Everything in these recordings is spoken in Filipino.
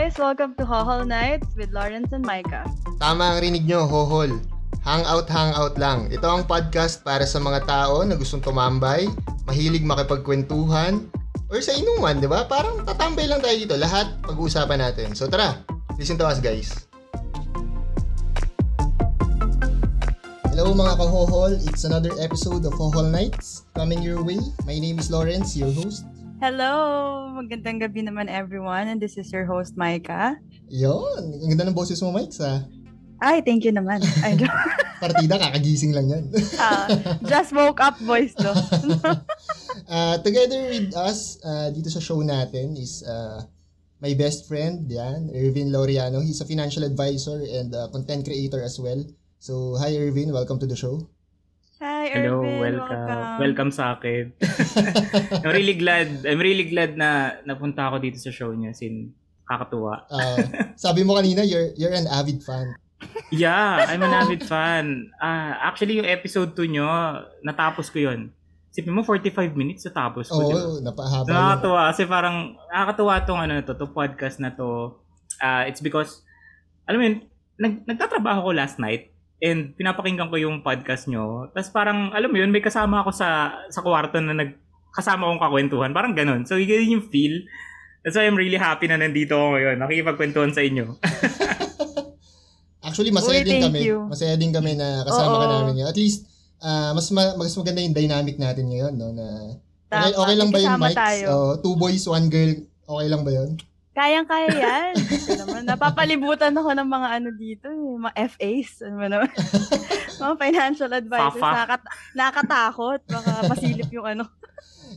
guys! Welcome to Hohol Nights with Lawrence and Micah. Tama ang rinig nyo, hohol. Hangout, hangout lang. Ito ang podcast para sa mga tao na gustong tumambay, mahilig makipagkwentuhan, or sa inuman, di ba? Parang tatambay lang tayo dito. Lahat pag-uusapan natin. So tara, listen to us guys. Hello mga kahohol, it's another episode of Hohol Nights coming your way. My name is Lawrence, your host. Hello! Magandang gabi naman everyone and this is your host Micah. Yon, ang ganda ng boses mo, Mike, sa Ay, thank you naman. Ay, partida, kakagising lang yan. ah, just woke up voice no. Uh, together with us uh, dito sa show natin is uh, my best friend, yan, Irvin Laureano. He's a financial advisor and uh, content creator as well. So, hi Irvin, welcome to the show. Hi, Hello, Irvin. welcome. Welcome. Welcome sa akin. I'm really glad. I'm really glad na napunta ako dito sa show niya sin kakatuwa. Uh, sabi mo kanina, you're, you're an avid fan. Yeah, I'm an avid fan. Ah, actually yung episode 2 nyo, natapos ko 'yon. Sipin mo 45 minutes natapos ko. Oo, oh, napahaba So, yun. nakakatuwa kasi parang nakakatuwa tong ano to, to podcast na to. Ah, it's because alam mo yun, nag, nagtatrabaho ko last night and pinapakinggan ko yung podcast nyo. Tapos parang alam mo yun, may kasama ako sa sa kwarto na nag kasama kong kakwentuhan. Parang ganun. So, yun yung feel. That's why I'm really happy na nandito ako ngayon. Nakikipagkwentuhan sa inyo. Actually, masaya Uy, din kami. you. Masaya din kami na kasama ka Oo. namin ngayon. At least, uh, mas, ma- mas maganda yung dynamic natin ngayon, no? Na, okay, Tama, okay lang ba yung mics? tayo. Oh, two boys, one girl. Okay lang ba yun? Kayang-kaya yan. Ito naman, napapalibutan ako ng mga ano dito, eh, mga FAs. Ano ba naman? mga financial advisors. Fafa. Nakat- nakakatakot. Baka masilip yung ano.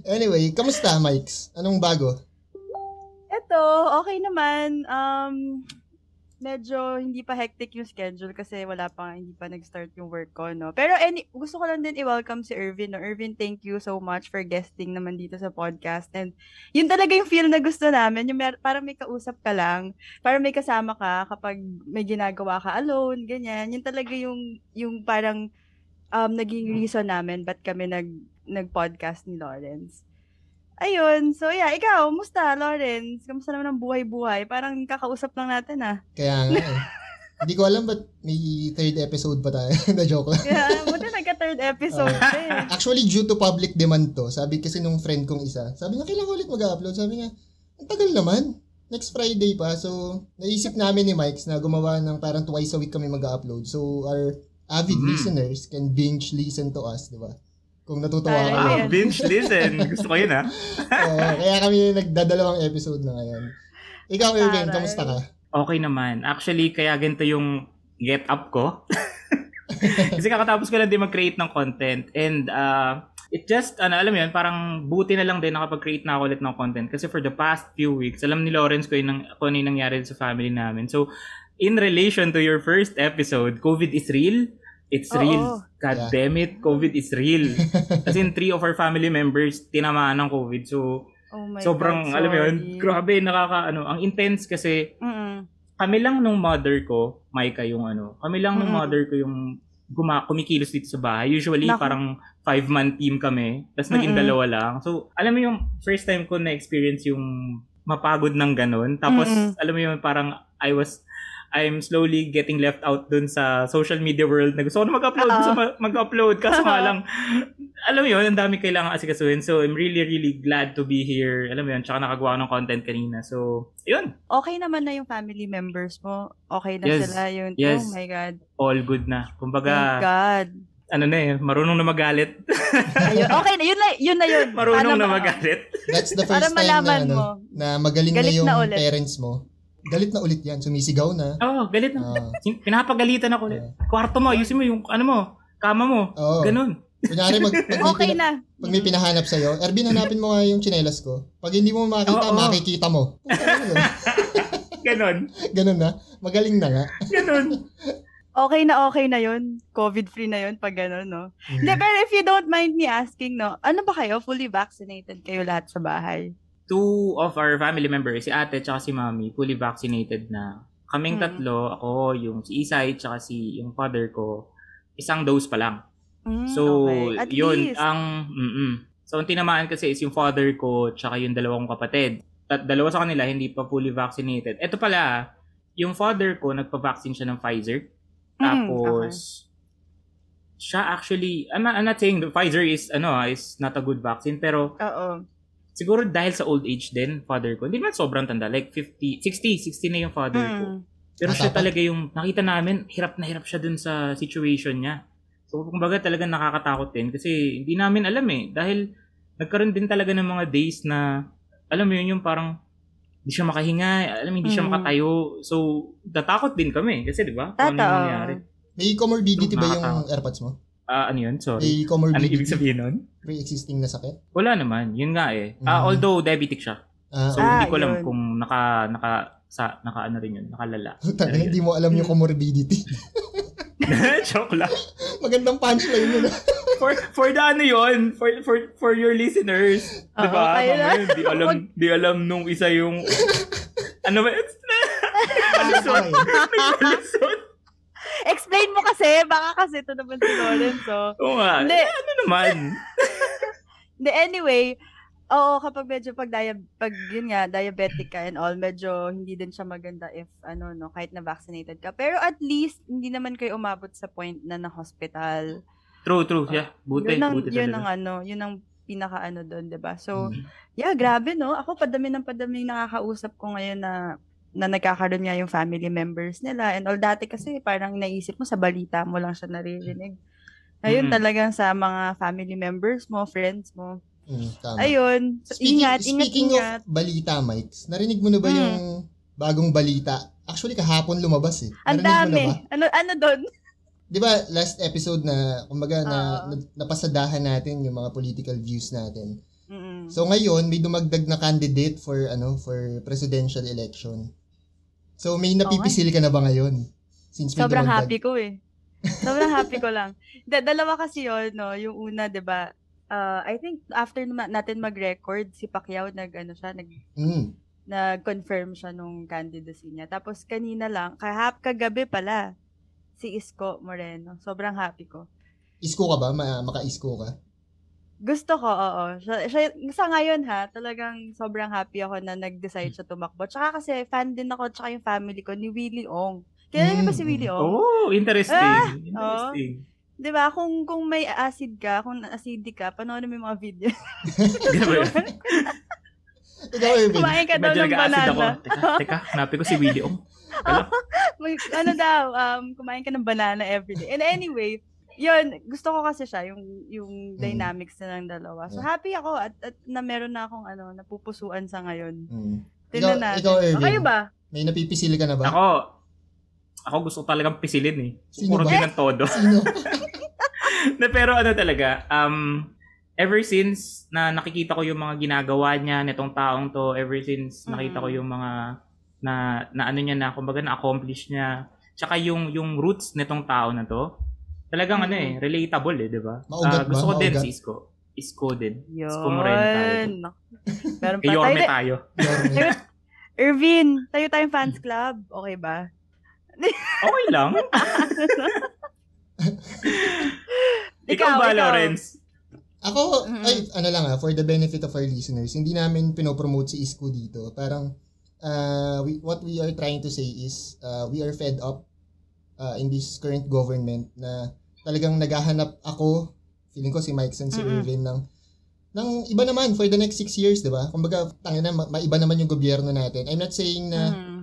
Anyway, kamusta, Mikes? Anong bago? Ito, okay naman. Um, medyo hindi pa hectic yung schedule kasi wala pa, hindi pa nag-start yung work ko, no? Pero any, gusto ko lang din i-welcome si Irvin, no? Irvin, thank you so much for guesting naman dito sa podcast. And yun talaga yung feel na gusto namin, yung mer- parang may kausap ka lang, parang may kasama ka kapag may ginagawa ka alone, ganyan. Yun talaga yung, yung parang um, naging reason namin ba't kami nag, nag-podcast ni Lawrence. Ayun. So, yeah. Ikaw, musta, Lawrence? Kamusta naman ang buhay-buhay? Parang kakausap lang natin, ah. Kaya nga eh. Hindi ko alam ba't may third episode pa tayo. Na joke lang. Kaya, buti nagka-third episode eh. Actually, due to public demand to, sabi kasi nung friend kong isa, sabi niya, kailan ko ulit mag-upload? Sabi niya, ang tagal naman. Next Friday pa. So, naisip namin ni Mikes na gumawa ng parang twice a week kami mag-upload. So, our avid Mm. listeners can binge listen to us, di ba? Kung natutuwa. Ayan. Wow, binge listen. Gusto ko yun ah. Oo, kaya kami nagdadalawang episode na ngayon. Ikaw, Irvin, kamusta ka? Okay naman. Actually, kaya ganito yung get up ko. Kasi kakatapos ko lang din mag-create ng content. And uh, it just, ano, alam mo yun, parang buti na lang din nakapag-create na ako ulit ng content. Kasi for the past few weeks, alam ni Lawrence ko yung, kung ano yung nangyari sa family namin. So, in relation to your first episode, COVID is real. It's Oo. real. God Yeah. damn it, COVID is real. As in, three of our family members tinamaan ng COVID. So, Oh my sobrang, God, alam mo yun, grabe, nakaka, ano, ang intense kasi, Mm-mm. kami lang nung mother ko, Maika yung ano, kami lang nung Mm. mother ko yung guma kumikilos dito sa bahay. Usually, Naku. parang five-man team kami. Tapos naging Mm-mm. dalawa lang. So, alam mo yung first time ko na-experience yung mapagod ng ganun. Tapos, Mm-mm. alam mo yung parang I was, I'm slowly getting left out dun sa social media world na gusto ko na mag-upload, Oo. gusto ma- mag-upload. Kaso nga lang, alam mo yun, ang dami kailangan asikasuhin. So, I'm really, really glad to be here. Alam mo yun, tsaka nakagawa ng content kanina. So, yun, Okay naman na yung family members mo. Okay na Yes. sila yun. Yes. Oh my God. all good na. Thank Kumbaga, God. ano na eh, marunong na magalit. Ayun. Okay na, yun na, yun na yun. marunong Paano na ma- magalit. That's the Para first time na, malaman ano, mo. na magaling Galit na yung na ulit. parents mo. Galit na ulit yan. Sumisigaw na. Oo, oh, galit na. Sin- Pinapagalitan ako ulit. Kwarto mo, ayusin mo yung, ano mo, kama mo. Oo. Ganun. Kunyari, mag, pag, Okay pina- na. pag may pinahanap sa'yo, Ervin, hanapin mo nga yung chinelas ko. Pag hindi mo makita, Oo. makikita mo. Ganon. Ganun na. Magaling na nga. Ganon. Okay na okay na yun. COVID-free na yun pag gano'n, no? Mm. pero if you don't mind me asking, no, ano ba kayo? Fully vaccinated kayo lahat sa bahay? Two of our family members, si ate at si mami, fully vaccinated na. Kaming Mm. tatlo, ako, yung si Isay, tsaka si yung father ko, isang dose pa lang. Mm, So, okay. At yun, least. ang, mm So, ang tinamaan kasi is yung father ko, tsaka yung dalawang kapatid. tat- dalawa sa kanila hindi pa fully vaccinated. Ito pala, yung father ko, nagpa-vaccine siya ng Pfizer. Mm, Tapos, siya actually, I'm not, I'm not saying the Pfizer is, ano, ah, is not a good vaccine, pero Oo. Siguro dahil sa old age din, father ko, hindi naman sobrang tanda, like 50, 60, 60 na yung father ko. Mm. Pero siya Matapang. talaga yung, nakita namin, hirap na hirap siya dun sa situation niya. So, kumbaga talaga nakakatakot din kasi hindi namin alam eh. Dahil nagkaroon din talaga ng mga days na, alam mo yun, yung parang hindi siya makahinga, alam mo, hindi siya Mm. makatayo. So, natakot din kami kasi di ba? Ano mangyari. May comorbidity ba yung. AirPods mo? Ah, ano yun? Sorry. May Ano comorbidity? ibig sabihin nun? Pre-existing na sakit? Wala naman. Yun nga eh. Ah, Mm. although diabetic siya. Ah, So, Ah, hindi ko alam yun. kung naka, naka, sa, naka ano rin yun, nakalala. Puta, hindi mo alam yung comorbidity. Joke lang. Magandang punchline yun. ah. for for the ano yun, for for for your listeners, 'di Oo, ba? kayo na. Mamaya, di alam di alam nung isa yung ano ba? Alisod. Alisod. Explain mo kasi, baka kasi ito naman si Lorenzo. Oo nga. Hindi. Ano naman? The anyway, oo, kapag medyo pag, dia- pag yun nga, diabetic ka and all, medyo hindi din siya maganda if, ano, no, kahit na vaccinated ka. Pero at least, hindi naman kayo umabot sa point na na-hospital. True, true. Yeah. Buti, yun ang, buti yun ang ano, yun ang pinaka ano doon, 'di ba? So, Mm. yeah, grabe no. Ako padami ng padami nakakausap ko ngayon na na nagkakaroon nga yung family members nila and all dati kasi parang naisip mo sa balita mo lang siya naririnig. Ngayon Mm. talagang sa mga family members mo, friends mo. Mm, tama. Ayun, so, Speaking, ingat, ingat, speaking ingat. of balita, Mikes, narinig mo na ba Mm. yung bagong balita? Actually, kahapon lumabas eh. Ang dami. ba? Ano ano doon? Di ba, last episode na, kumbaga, na, na- napasadahan natin yung mga political views natin. Mm. So ngayon, may dumagdag na candidate for ano for presidential election. So may napipisil ka na ba ngayon? Since may Sobrang dumagdag. happy ko eh. Sobrang happy ko lang. Da- dalawa kasi yun, no? Yung una, di ba, uh, I think after na- natin mag-record, si Pacquiao nag, ano siya, nag, Mm. nag-confirm siya nung candidacy niya. Tapos kanina lang, kahap kagabi pala, si Isko Moreno. Sobrang happy ko. Isko ka ba? Ma- maka-isko ka? Gusto ko, oo. Siya, siya, sa ngayon ha, talagang sobrang happy ako na nag-decide siya tumakbo. Tsaka kasi fan din ako, tsaka yung family ko ni Willie Ong. Kilala niyo ba si Mm. Willie Ong? Oh, interesting. Ah! interesting. 'Di ba? Kung kung may acid ka, kung acidic ka, panoorin mo yung mga video. Ikaw. Kumain ka daw ng ako. banana. Teka, teka, hanapin ko si Willie Ong. May- ano daw, um, kumain ka ng banana everyday. And anyway, yun, gusto ko kasi siya, yung, yung Mm. dynamics na ng dalawa. So, Yeah. happy ako at, at na meron na akong ano, napupusuan sa ngayon. Mm. Tingnan natin. ikaw, Erwin. O, kayo ba? May napipisil ka na ba? ako, ako gusto ko talagang pisilin eh. Sino Puro ba? din ng todo. Sino? na, pero ano talaga, um, ever since na nakikita ko yung mga ginagawa niya nitong taong to, ever since nakita ko Mm. yung mga na, na ano niya na, kumbaga na-accomplish niya, tsaka yung, yung roots nitong tao na to, talagang ano eh, relatable eh, di ba? Maugat Ah, gusto ba? ko din si Isko. Isko din. Yun. Isko Moreno tayo. Meron Kay pa Yorme tayo. tayo. Yorme. Irvin, tayo tayong fans club. Okay ba? Okay lang. ikaw, ba, Lawrence? Ako, Mm-mm. ay, ano lang ah, for the benefit of our listeners, hindi namin pinopromote si Isko dito. Parang, uh, we, what we are trying to say is, uh, we are fed up uh, in this current government na talagang naghahanap ako, feeling ko si Mike and si Mm-mm. Irvin ng ng iba naman for the next six years, di ba? Kumbaga, tangina, ma- maiba naman yung gobyerno natin. I'm not saying na Mm.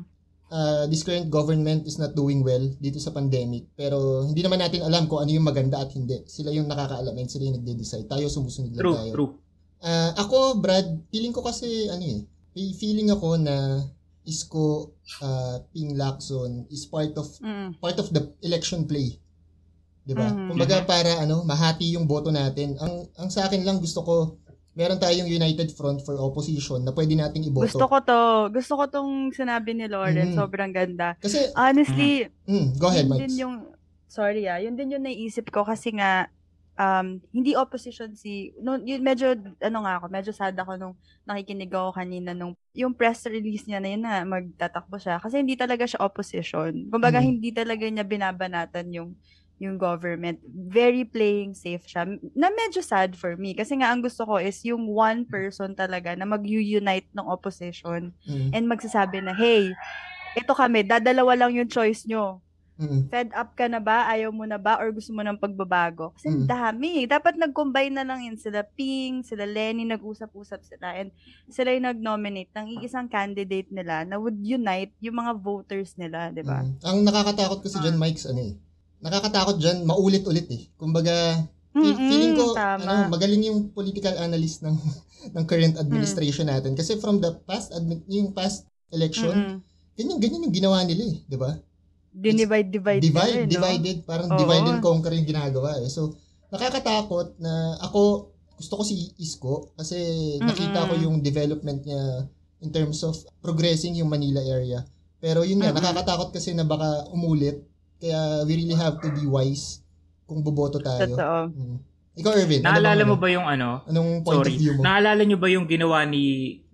uh, this current government is not doing well dito sa pandemic. Pero hindi naman natin alam kung ano yung maganda at hindi. Sila yung nakakaalam and sila yung nagde-decide. Tayo sumusunod lang True, tayo. true. Ah, ako, Brad, feeling ko kasi, ano eh, may feeling ako na Isko uh, Ping Lacson is part of Mm. part of the election play. 'Di ba? Mhm. Kumbaga para ano, mahati yung boto natin. Ang ang sa akin lang gusto ko meron tayong united front for opposition na pwede nating iboto. Gusto ko to. Gusto ko tong sinabi ni Lauren. Mhm. Sobrang ganda. Kasi Honestly, mm, go ahead, yun Mike. din yung, sorry ah, yun din yung naisip ko kasi nga, um, hindi opposition si, no, yun medyo, ano nga ako, medyo sad ako nung nakikinig ako kanina nung, yung press release niya na yun na magtatakbo siya. Kasi hindi talaga siya opposition. Kumbaga, Mhm. hindi talaga niya binabanatan yung, yung government. Very playing safe siya. Na medyo sad for me. Kasi nga, ang gusto ko is yung one person talaga na mag-unite ng opposition Mm. and magsasabi na, hey, ito kami, dadalawa lang yung choice nyo. Mm. Fed up ka na ba? Ayaw mo na ba? Or gusto mo ng pagbabago? Kasi Mm. dami. Dapat nag-combine na lang yun. Sila Ping, sila Lenny, nag-usap-usap sila. And sila yung nag-nominate ng isang candidate nila na would unite yung mga voters nila, di ba? Mm. Ang nakakatakot kasi dyan, Mike's ano eh. Nakakatakot dyan, maulit-ulit eh. Kumbaga, Mm-mm, feeling ko, tama. ano, magaling yung political analyst ng ng current administration natin. Kasi from the past, admi- yung past election, Mm-mm. ganyan, ganyan yung ginawa nila eh. Di ba? Dinivide, divide, divide, eh, no? divided, parang Oo. divide and conquer yung ginagawa eh. So, nakakatakot na ako, gusto ko si Isko kasi nakita ko Mm-mm. yung development niya in terms of progressing yung Manila area. Pero yun nga, Mm-mm. nakakatakot kasi na baka umulit. Kaya we really have to be wise kung boboto tayo. Totoo. Mm. Ikaw, Irvin, ano Naalala bang mo ano? ba yung ano? Anong point Sorry. of view mo? Naalala nyo ba yung ginawa ni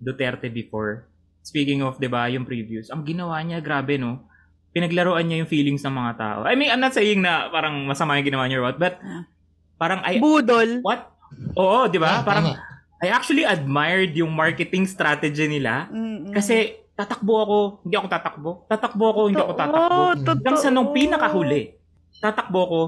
Duterte before? Speaking of, di ba, yung previews. Ang ginawa niya, grabe, no? Pinaglaruan niya yung feelings ng mga tao. I mean, I'm not saying na parang masama yung ginawa niya or what, but parang, I, Budol. what? Oo, di ba? Ah, Parang, tama. I actually admired yung marketing strategy nila. Mm-mm. Kasi, tatakbo ako, hindi ako tatakbo. Tatakbo ako, hindi ako tatakbo. Hanggang sa nung pinakahuli, tatakbo ko,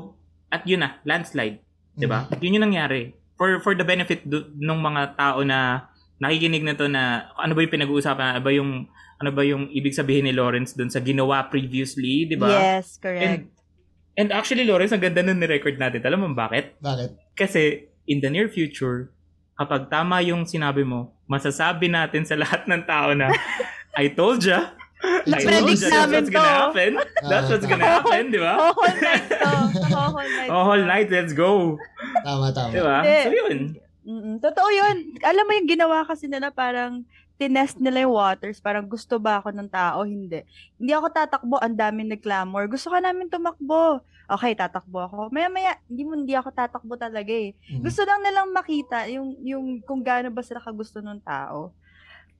at yun na, landslide. Ba? Mm. Yun yung nangyari. For for the benefit do, ng mga tao na nakikinig na to na ano ba yung pinag-uusapan, ano ba yung ano ba yung ibig sabihin ni Lawrence dun sa ginawa previously, di ba? Yes, And correct. and actually Lawrence, ang ganda nun ni-record natin. Alam mo bakit? Bakit? Kasi in the near future, kapag tama yung sinabi mo, masasabi natin sa lahat ng tao na I told ya. I Na-predict told ya that's namin what's gonna to. happen. That's what's tama. gonna happen, di ba? Whole night to. Whole night. Oh, whole night, let's go. Tama, tama. Di ba? So yun. Mm-mm. Totoo yun. Alam mo yung ginawa kasi nila parang tinest nila yung waters. Parang gusto ba ako ng tao? Hindi. Hindi ako tatakbo. Ang daming nagclamor. Gusto ka namin tumakbo. Okay, tatakbo ako. Maya-maya, hindi mo hindi ako tatakbo talaga eh. Mm. Gusto lang nilang makita yung, yung kung gaano ba sila kagusto ng tao.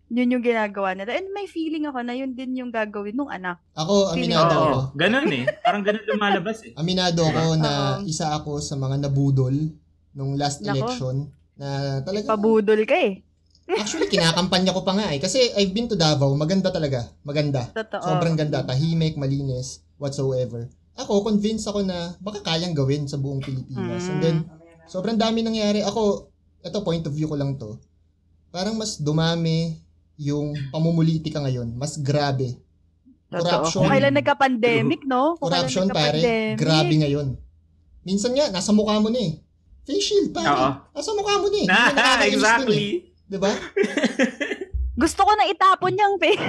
Yun yung ginagawa nila. And may feeling ako na yun din yung gagawin ng anak. Ako, aminado ako. ganun eh. Parang ganun lumalabas eh. Aminado ako na Oo. isa ako sa mga nabudol nung last Nako. election na talaga Pabudol ka eh. actually kinakampanya ko pa nga eh kasi I've been to Davao maganda talaga maganda Totoo. sobrang ganda tahimik malinis whatsoever ako convinced ako na baka kayang gawin sa buong Pilipinas and Mm. then sobrang dami nangyari ako ito point of view ko lang to parang mas dumami yung pamumulitika ngayon mas grabe Totoo. corruption. Kung kailan nagka-pandemic, no? Kung corruption pare grabe ngayon minsan nga nasa mukha mo na eh face shield pare Oo. nasa mukha mo na eh nakakainis dun eh. exactly. Diba? Gusto ko na itapon niyang face.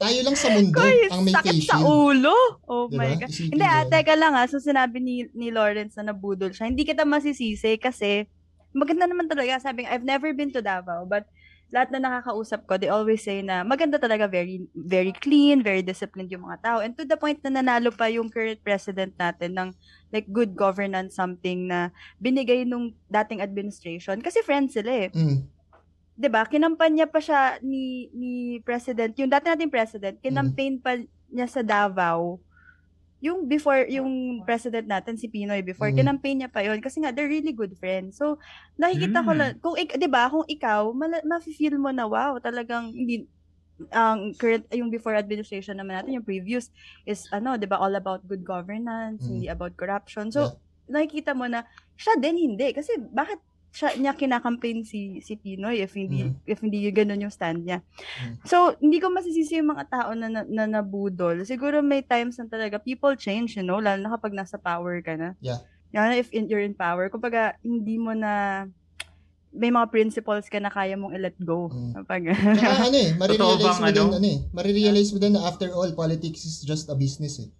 Tayo lang sa mundo Guys, ang may sakit face sa shield. ulo. Oh Diba? my God. Isipin Hindi ah, teka lang ah. So sinabi ni, ni Lawrence na nabudol siya. Hindi kita masisisi kasi maganda naman talaga. Sabi I've never been to Davao but lahat na nakakausap ko, they always say na maganda talaga, very very clean, very disciplined yung mga tao. And to the point na nanalo pa yung current president natin ng like good governance something na binigay nung dating administration. Kasi friends sila eh. Mm. 'di ba? Kinampanya pa siya ni ni president, yung dati nating president, kinampaign pa niya sa Davao. Yung before yung president natin si Pinoy before, Mm. kinampaign niya pa yon kasi nga they're really good friends. So nakikita ko Mm. lang kung ik- 'di ba, kung ikaw mala- mafe-feel mo na wow, talagang hindi ang current yung before administration naman natin yung previous is ano 'di ba all about good governance Mm. hindi about corruption so nakikita mo na siya din hindi kasi bakit siya niya kinakampaign si si Pinoy if hindi Mm. if hindi yung ganun yung stand niya. Mm. So, hindi ko masisisi yung mga tao na, na, na nabudol. Siguro may times na talaga people change, you know, lalo na kapag nasa power ka na. Yeah. Lalo na if in, you're in power. Kumbaga, hindi mo na may mga principles ka na kaya mong i-let go. Mm. Kapag, Tsaka ano eh, marirealize mo din, ano? ano eh, marirealize mo din na after all, politics is just a business eh.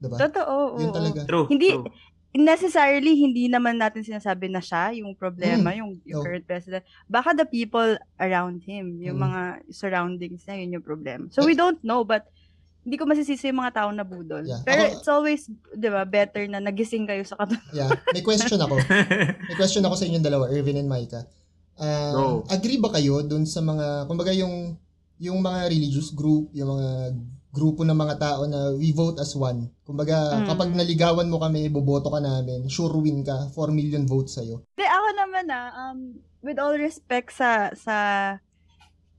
Diba? Totoo. Yun oo. talaga. True. Hindi- true. Necessarily hindi naman natin sinasabi na siya yung problema, yung, yung No. current president. Baka the people around him, yung Mm. mga surroundings niya, yun yung problema. So we don't know, but hindi ko masisisi yung mga tao na budol. Yeah. Pero Ako- it's always, di ba, better na nagising kayo sa katulad. Yeah. May question ako. May question ako sa inyong dalawa, Irvin and Micah. Ah, Go. agree ba kayo dun sa mga, kumbaga yung, yung mga religious group, yung mga grupo ng mga tao na we vote as one. Kumbaga, Mm. kapag naligawan mo kami, boboto ka namin, sure win ka, 4 million votes sa'yo. Di, ako naman ah, um, with all respect sa, sa,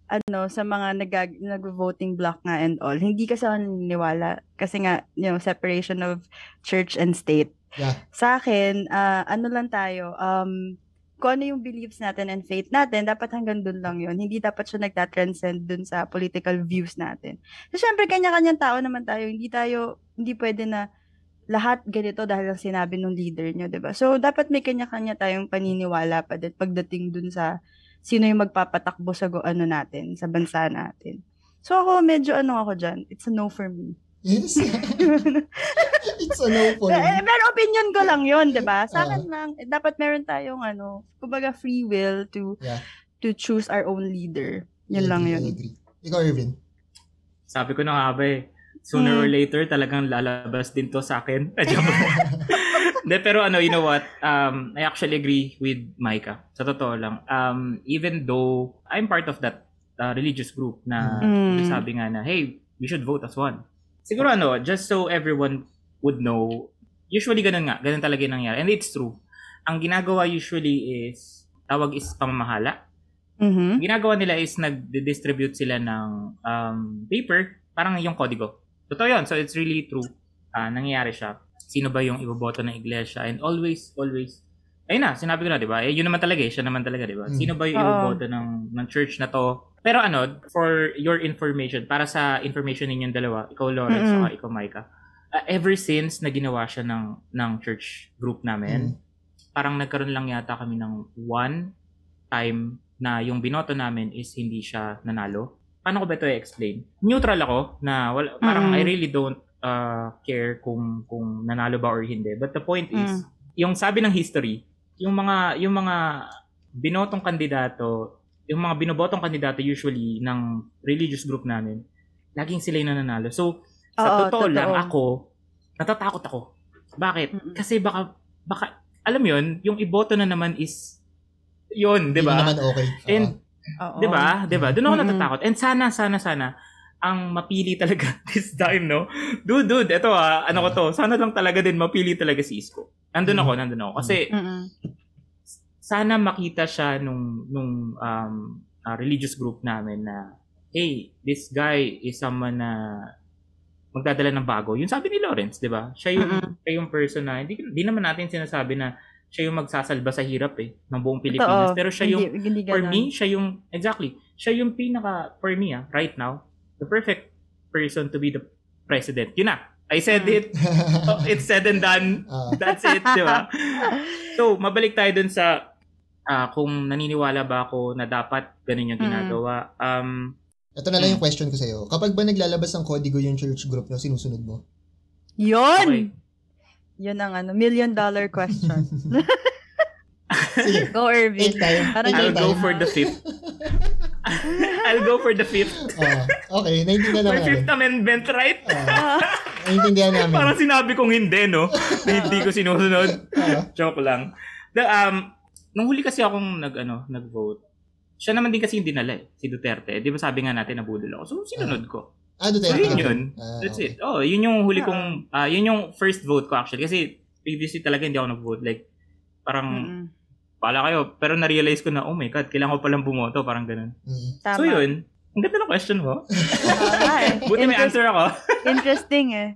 ano, sa mga nag nag-voting block nga and all, hindi kasi ako naniniwala. Kasi nga, you know, separation of church and state. Yeah. Sa akin, ah, ano lang tayo, um, kung ano yung beliefs natin and faith natin, dapat hanggang dun lang yun. Hindi dapat siya nagta-transcend dun sa political views natin. So, syempre, kanya-kanyang tao naman tayo. Hindi tayo, hindi pwede na lahat ganito dahil lang sinabi ng leader nyo, 'di ba? So, dapat may kanya-kanya tayong paniniwala pa din pagdating dun sa sino yung magpapatakbo sa go, ano natin, sa bansa natin. So, ako, medyo ano ako dyan. It's a no for me. Yes. It's a no for Eh, me. pero opinion ko lang yun, 'di ba? Sa Ah. akin lang, eh, dapat meron tayong ano, kumbaga free will to Yeah. to choose our own leader. I Yun lang agree, yun. I agree. Ikaw, Irvin. Sabi ko na nga ba eh, sooner Hmm. or later talagang lalabas din to sa akin. De, pero ano, you know what? Um, I actually agree with Micah. Sa totoo lang. Um, even though I'm part of that uh, religious group na Mm. sabi nga na, hey, we should vote as one. Siguro ano, just so everyone would know, usually ganun nga, ganun talaga yung nangyari. And it's true. Ang ginagawa usually is, tawag is pamamahala Mhm. ginagawa nila is nag-distribute sila ng um, paper, parang yung kodigo. Totoo yun. So, it's really true. Ah, nangyayari siya. Sino ba yung iboboto ng iglesia? And always, always, ayun na, sinabi ko na, di ba? Eh, yun naman talaga eh. Siya naman talaga, di ba? Mm. Sino ba yung iboboto ng, ng church na to? Pero ano, for your information, para sa information ninyong dalawa, ikaw Lawrence, Mm-mm. saka ikaw Micah, ah, ever since na ginawa siya ng, ng church group namin, Mm. parang nagkaroon lang yata kami ng one time na yung binoto namin is hindi siya nanalo. Paano ko ba ito i-explain? Neutral ako na wala, parang Mm. I really don't uh, care kung kung nanalo ba or hindi. But the point is, Mm. yung sabi ng history, yung mga yung mga binotong kandidato, yung mga binobotong kandidato usually ng religious group namin, laging sila yung nananalo. So, sa Oo, totoo, lang totoo. ako, natatakot ako. Bakit? Mm-mm. Kasi baka baka alam mo yun, yung iboto na naman is yun, 'di Hindi ba? naman okay. Oo. And Oo. 'di ba? 'Di ba? Doon ako Mm-mm. natatakot. And sana sana sana ang mapili talaga this time, no? Dude, dude, eto ah, ano ko to. Sana lang talaga din mapili talaga si Isko. Nandun ako, nandun ako. Kasi Mm-mm. sana makita siya nung nung um, uh, religious group namin na hey, this guy is someone na magdadala ng bago. Yun sabi ni Lawrence, 'di ba? Siya yung Mm-mm. siya yung person na hindi hindi naman natin sinasabi na siya yung magsasalba sa hirap eh ng buong Pilipinas. Totoo. Pero siya yung Hindi- hindi for me, siya yung exactly, siya yung pinaka for me ah, right now, the perfect person to be the president. Yun na. I said Mm. it. Oh, it's said and done. Ah, That's it, di ba? So, mabalik tayo dun sa ah, kung naniniwala ba ako na dapat ganun yung Mm. ginagawa. Um, ito na lang yung question ko sa'yo. Kapag ba naglalabas ng kodigo yung church group nyo, sinusunod mo? Yun! okay. Yun ang ano, million dollar question. Sige. Go, Irvin. Take time. Parang I'll go time. for the fifth. I'll go for the fifth. Ah, okay, naintindihan For naman namin. fifth amendment, right? Ah, naintindihan namin. Parang sinabi kong hindi, no? Na hindi ko sinusunod. Ah, Joke lang. The, um, nung huli kasi akong nag, ano, nag-vote, siya naman din kasi yung dinala eh, si Duterte. Di ba sabi nga natin nabudol ako? So, sinunod ko. ah, So, Duterte. yun ka yun. ba? Ah, That's okay. it. Oh, yun yung huli kong, ah, yun yung first vote ko actually. Kasi previously talaga hindi ako nag-vote. Like, parang, Mm-mm. Pala kayo. Pero na-realize ko na, oh my God, kailangan ko palang bumoto. Parang ganun. Mm. Tama. So, yun. Ang ganda ng question mo. Eh. Buti may answer ako. Interesting eh.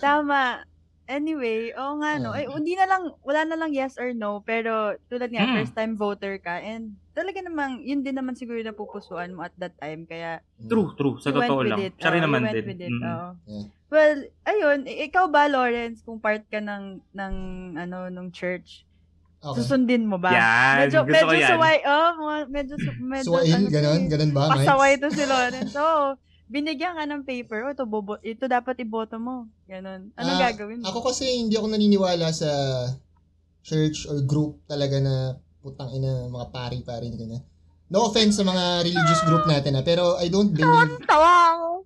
Tama. Anyway, oo nga no. Ay, hindi na lang, wala na lang yes or no, pero tulad nga, Mm. first time voter ka, and talaga namang, yun din naman siguro na pupusuan mo at that time, kaya True, true. Sa totoo lang. it. Siya rin naman din. with it, oo. Yeah. Well, ayun, ikaw ba, Lawrence, kung part ka ng, ng, ano, ng church, Okay. susundin mo ba? Yan. Medyo, Gusto medyo yan. suway, oh, medyo, medyo, Suwail, ano, ganon, si- ganon ba? pasaway Miles? to si Lawrence. Oo. binigyan ka ng paper, oh, ito, bobo, ito dapat iboto mo. Ganon. Anong Ah, gagawin mo? Ako kasi hindi ako naniniwala sa church or group talaga na putang ina mga pari-pari na ganyan. No offense sa mga religious group natin ah, pero I don't believe!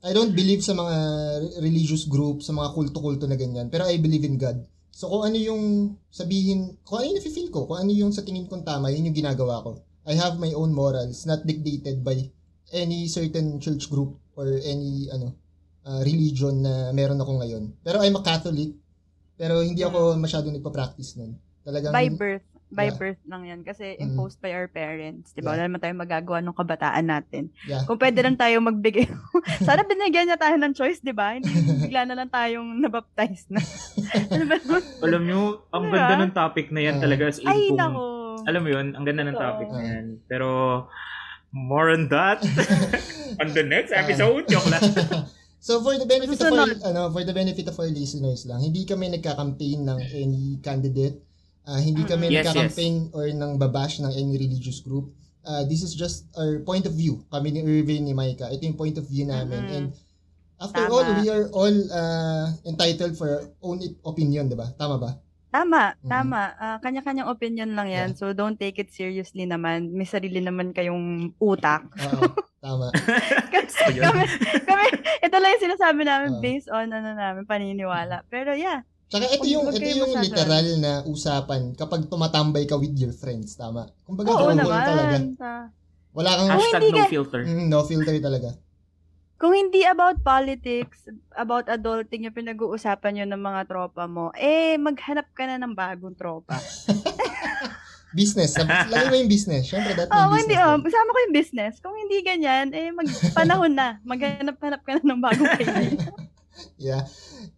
I don't believe sa mga re- religious group, sa mga kulto-kulto na ganyan, pero I believe in God. So kung ano yung sabihin, kung ano yung nafe-feel ko, kung ano yung sa tingin kong tama, yun yung ginagawa ko. I have my own morals, not dictated by any certain church group or any ano uh, religion na meron ako ngayon. Pero I'm a Catholic, pero hindi ako masyado nagpa-practice nun. Talagang, By birth. By Yeah. birth lang yan. Kasi Mm. imposed by our parents. Di ba? Yeah. Wala naman tayong magagawa ng kabataan natin. Yeah. Kung pwede lang tayo magbigay. Sana binigyan niya tayo ng choice, di ba? Hindi bigla na lang tayong nabaptize na. ano? Alam nyo, ang Diba? ganda ng topic na yan Ah. talaga as in Ay, kung- nako. Alam mo yun, ang ganda ng topic na yan. Pero, more on that on the next episode. Joke lang. So for the benefit of our, ano, for the benefit of our listeners lang, hindi kami nagka-campaign ng any candidate. Ah, hindi kami Yes, nagka-campaign or ng babash ng any religious group. Ah, this is just our point of view. Kami ni Irvin, ni Micah. Ito yung point of view namin. Mm-mm. And after Tama. all, we are all ah, entitled for our own opinion, di ba? Tama ba? Tama, Mhm. tama. Ah, kanya-kanyang opinion lang yan. So, don't take it seriously naman. May sarili naman kayong utak. Oo, tama. Kami, kami, ito lang yung sinasabi namin Oo. based on ano namin, paniniwala. Pero yeah, Tsaka ito yung, ito yung masyado, literal na usapan kapag tumatambay ka with your friends. Tama. Kumbaga, oo talaga. naman. Ah, Wala kang Hashtag hindi no ka- filter. Mm, no filter talaga. Kung hindi about politics, about adulting yung pinag-uusapan nyo ng mga tropa mo, eh, maghanap ka na ng bagong tropa. Business. Lagay mo yung business. Siyempre, that may Oo, business. hindi, oh, kasama ko yung business. Kung hindi ganyan, eh, magpanahon na. Maghanap-hanap ka na ng bagong kaibigan. Yeah.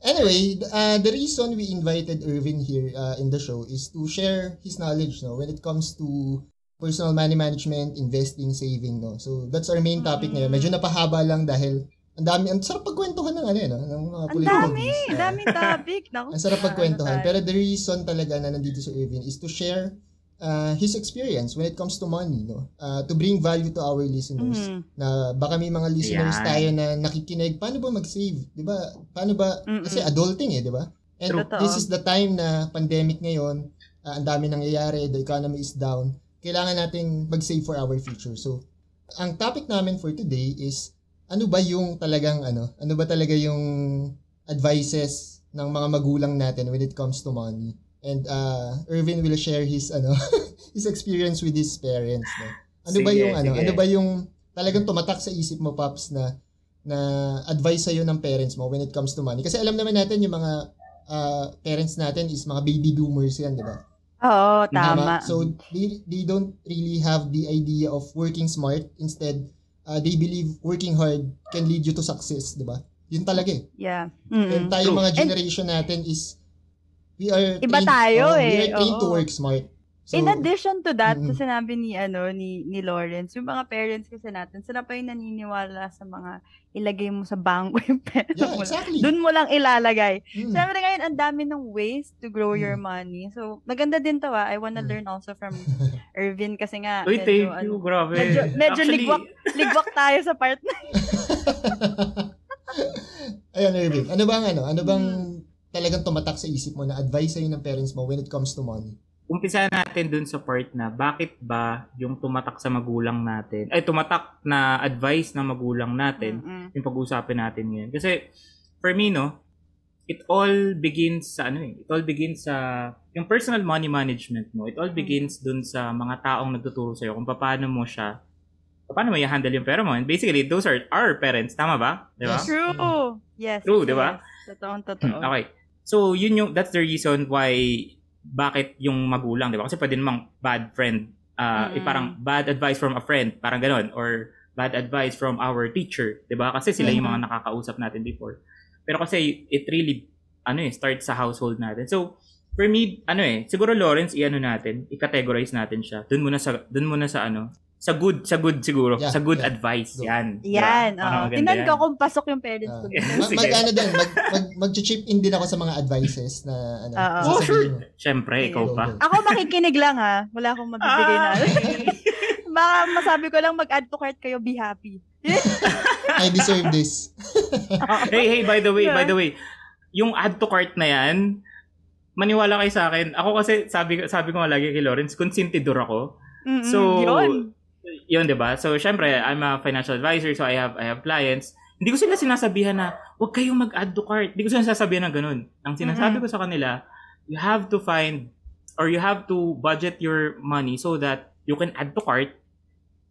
Anyway, uh, the reason we invited Irvin here uh, in the show is to share his knowledge no, when it comes to personal money management, investing, saving. No? So, that's our main topic ngayon. Medyo napahaba lang dahil ang dami, ang sarap pagkwentuhan ng ano, eh, no? ng mga Ang dami. Yeah. daming topic. Naku, Ang sarap pagkwentuhan. ano Pero the reason talaga na nandito si Irvin is to share uh, his experience when it comes to money, no? Uh, to bring value to our listeners. Mhm. Na baka may mga listeners Yan. tayo na nakikinig, paano ba mag-save? 'Di ba? Paano ba Mm-mm. kasi adulting eh, 'di ba? And Totoo. this is the time na pandemic ngayon, uh, ang dami nangyayari, the economy is down. Kailangan nating mag-save for our future. So, ang topic namin for today is ano ba yung talagang ano, ano ba talaga yung advices ng mga magulang natin when it comes to money. And uh Irvin will share his ano his experience with his parents, no. Ano ba Sige, yung ano, sige. ano ba yung talagang tumatak sa isip mo paps na na advice sa'yo ng parents mo when it comes to money? Kasi alam naman natin yung mga uh, parents natin is mga baby boomers yan, di ba? Oo, tama. So, they, they don't really have the idea of working smart. Instead, uh, they believe working hard can lead you to success, di ba? Yun talaga eh. yeah. And Mm-mm. tayo True. mga generation natin is we are Iba trained, tayo oh, eh, We are trained to oo. work smart. So, In addition to that, Mm-mm. sa sinabi ni ano ni ni Lawrence, yung mga parents kasi natin, sila pa yung naniniwala sa mga ilagay mo sa bangko yung pera yeah, mo. exactly. Doon mo lang ilalagay. Mm. Siyempre ngayon, ang dami ng ways to grow your Mm. money. So, maganda din to ah. I wanna Mm. learn also from Irvin kasi nga, Uy, medyo, thank you. ano, Grabe. medyo, medyo Actually, ligwak, ligwak tayo sa part na Ayan, Irving. Ano bang ano? Ano bang Hmm. Talagang tumatak sa isip mo na advice sa'yo ng parents mo when it comes to money? umpisa natin dun sa part na bakit ba yung tumatak sa magulang natin, ay tumatak na advice ng magulang natin, Mm-mm. yung pag-usapin natin ngayon. Kasi, for me, no, it all begins sa, ano eh, it all begins sa, yung personal money management mo, it all begins dun sa mga taong nagtuturo sa'yo kung paano mo siya, paano mo i-handle yung pera mo. And basically, those are our parents. Tama ba? Di ba? Yes. True. Yes. True, di ba? Yes. Totoong totoo. Okay. So, yun yung, that's the reason why, bakit yung magulang, di ba? Kasi pwede namang bad friend, uh, eh, Mm. parang bad advice from a friend, parang ganon, or bad advice from our teacher, di ba? Kasi sila yung mga nakakausap natin before. Pero kasi, it really, ano eh, starts sa household natin. So, for me, ano eh, siguro Lawrence, i-ano natin, i-categorize natin siya. Doon muna sa, doon muna sa ano, sa good, sa good siguro, Yeah, sa good yeah. advice. Go. Yan. Yan. Maganda Tingnan yan. ko kung pasok yung parents ko. Dito. mag, mag, ano din, mag, mag, mag-chip in din ako sa mga advices na ano, Oo. Oh, sure. Siyempre, ikaw pa. Ako makikinig lang ha. Wala akong mabibigay na. Ah! Baka masabi ko lang mag-add to cart kayo, be happy. I deserve this. hey, hey, by the way, Yeah. by the way, yung add to cart na yan, maniwala kayo sa akin. Ako kasi, sabi, sabi ko nga lagi kay Lawrence, konsentidor ako. Mm-mm, So, yun. Yun, di ba? So, syempre, I'm a financial advisor, so I have I have clients. Hindi ko sila sinasabihan na, huwag kayong mag-add to cart. Hindi ko sila sasabihan ng ganun. Ang sinasabi ko sa kanila, you have to find, or you have to budget your money so that you can add to cart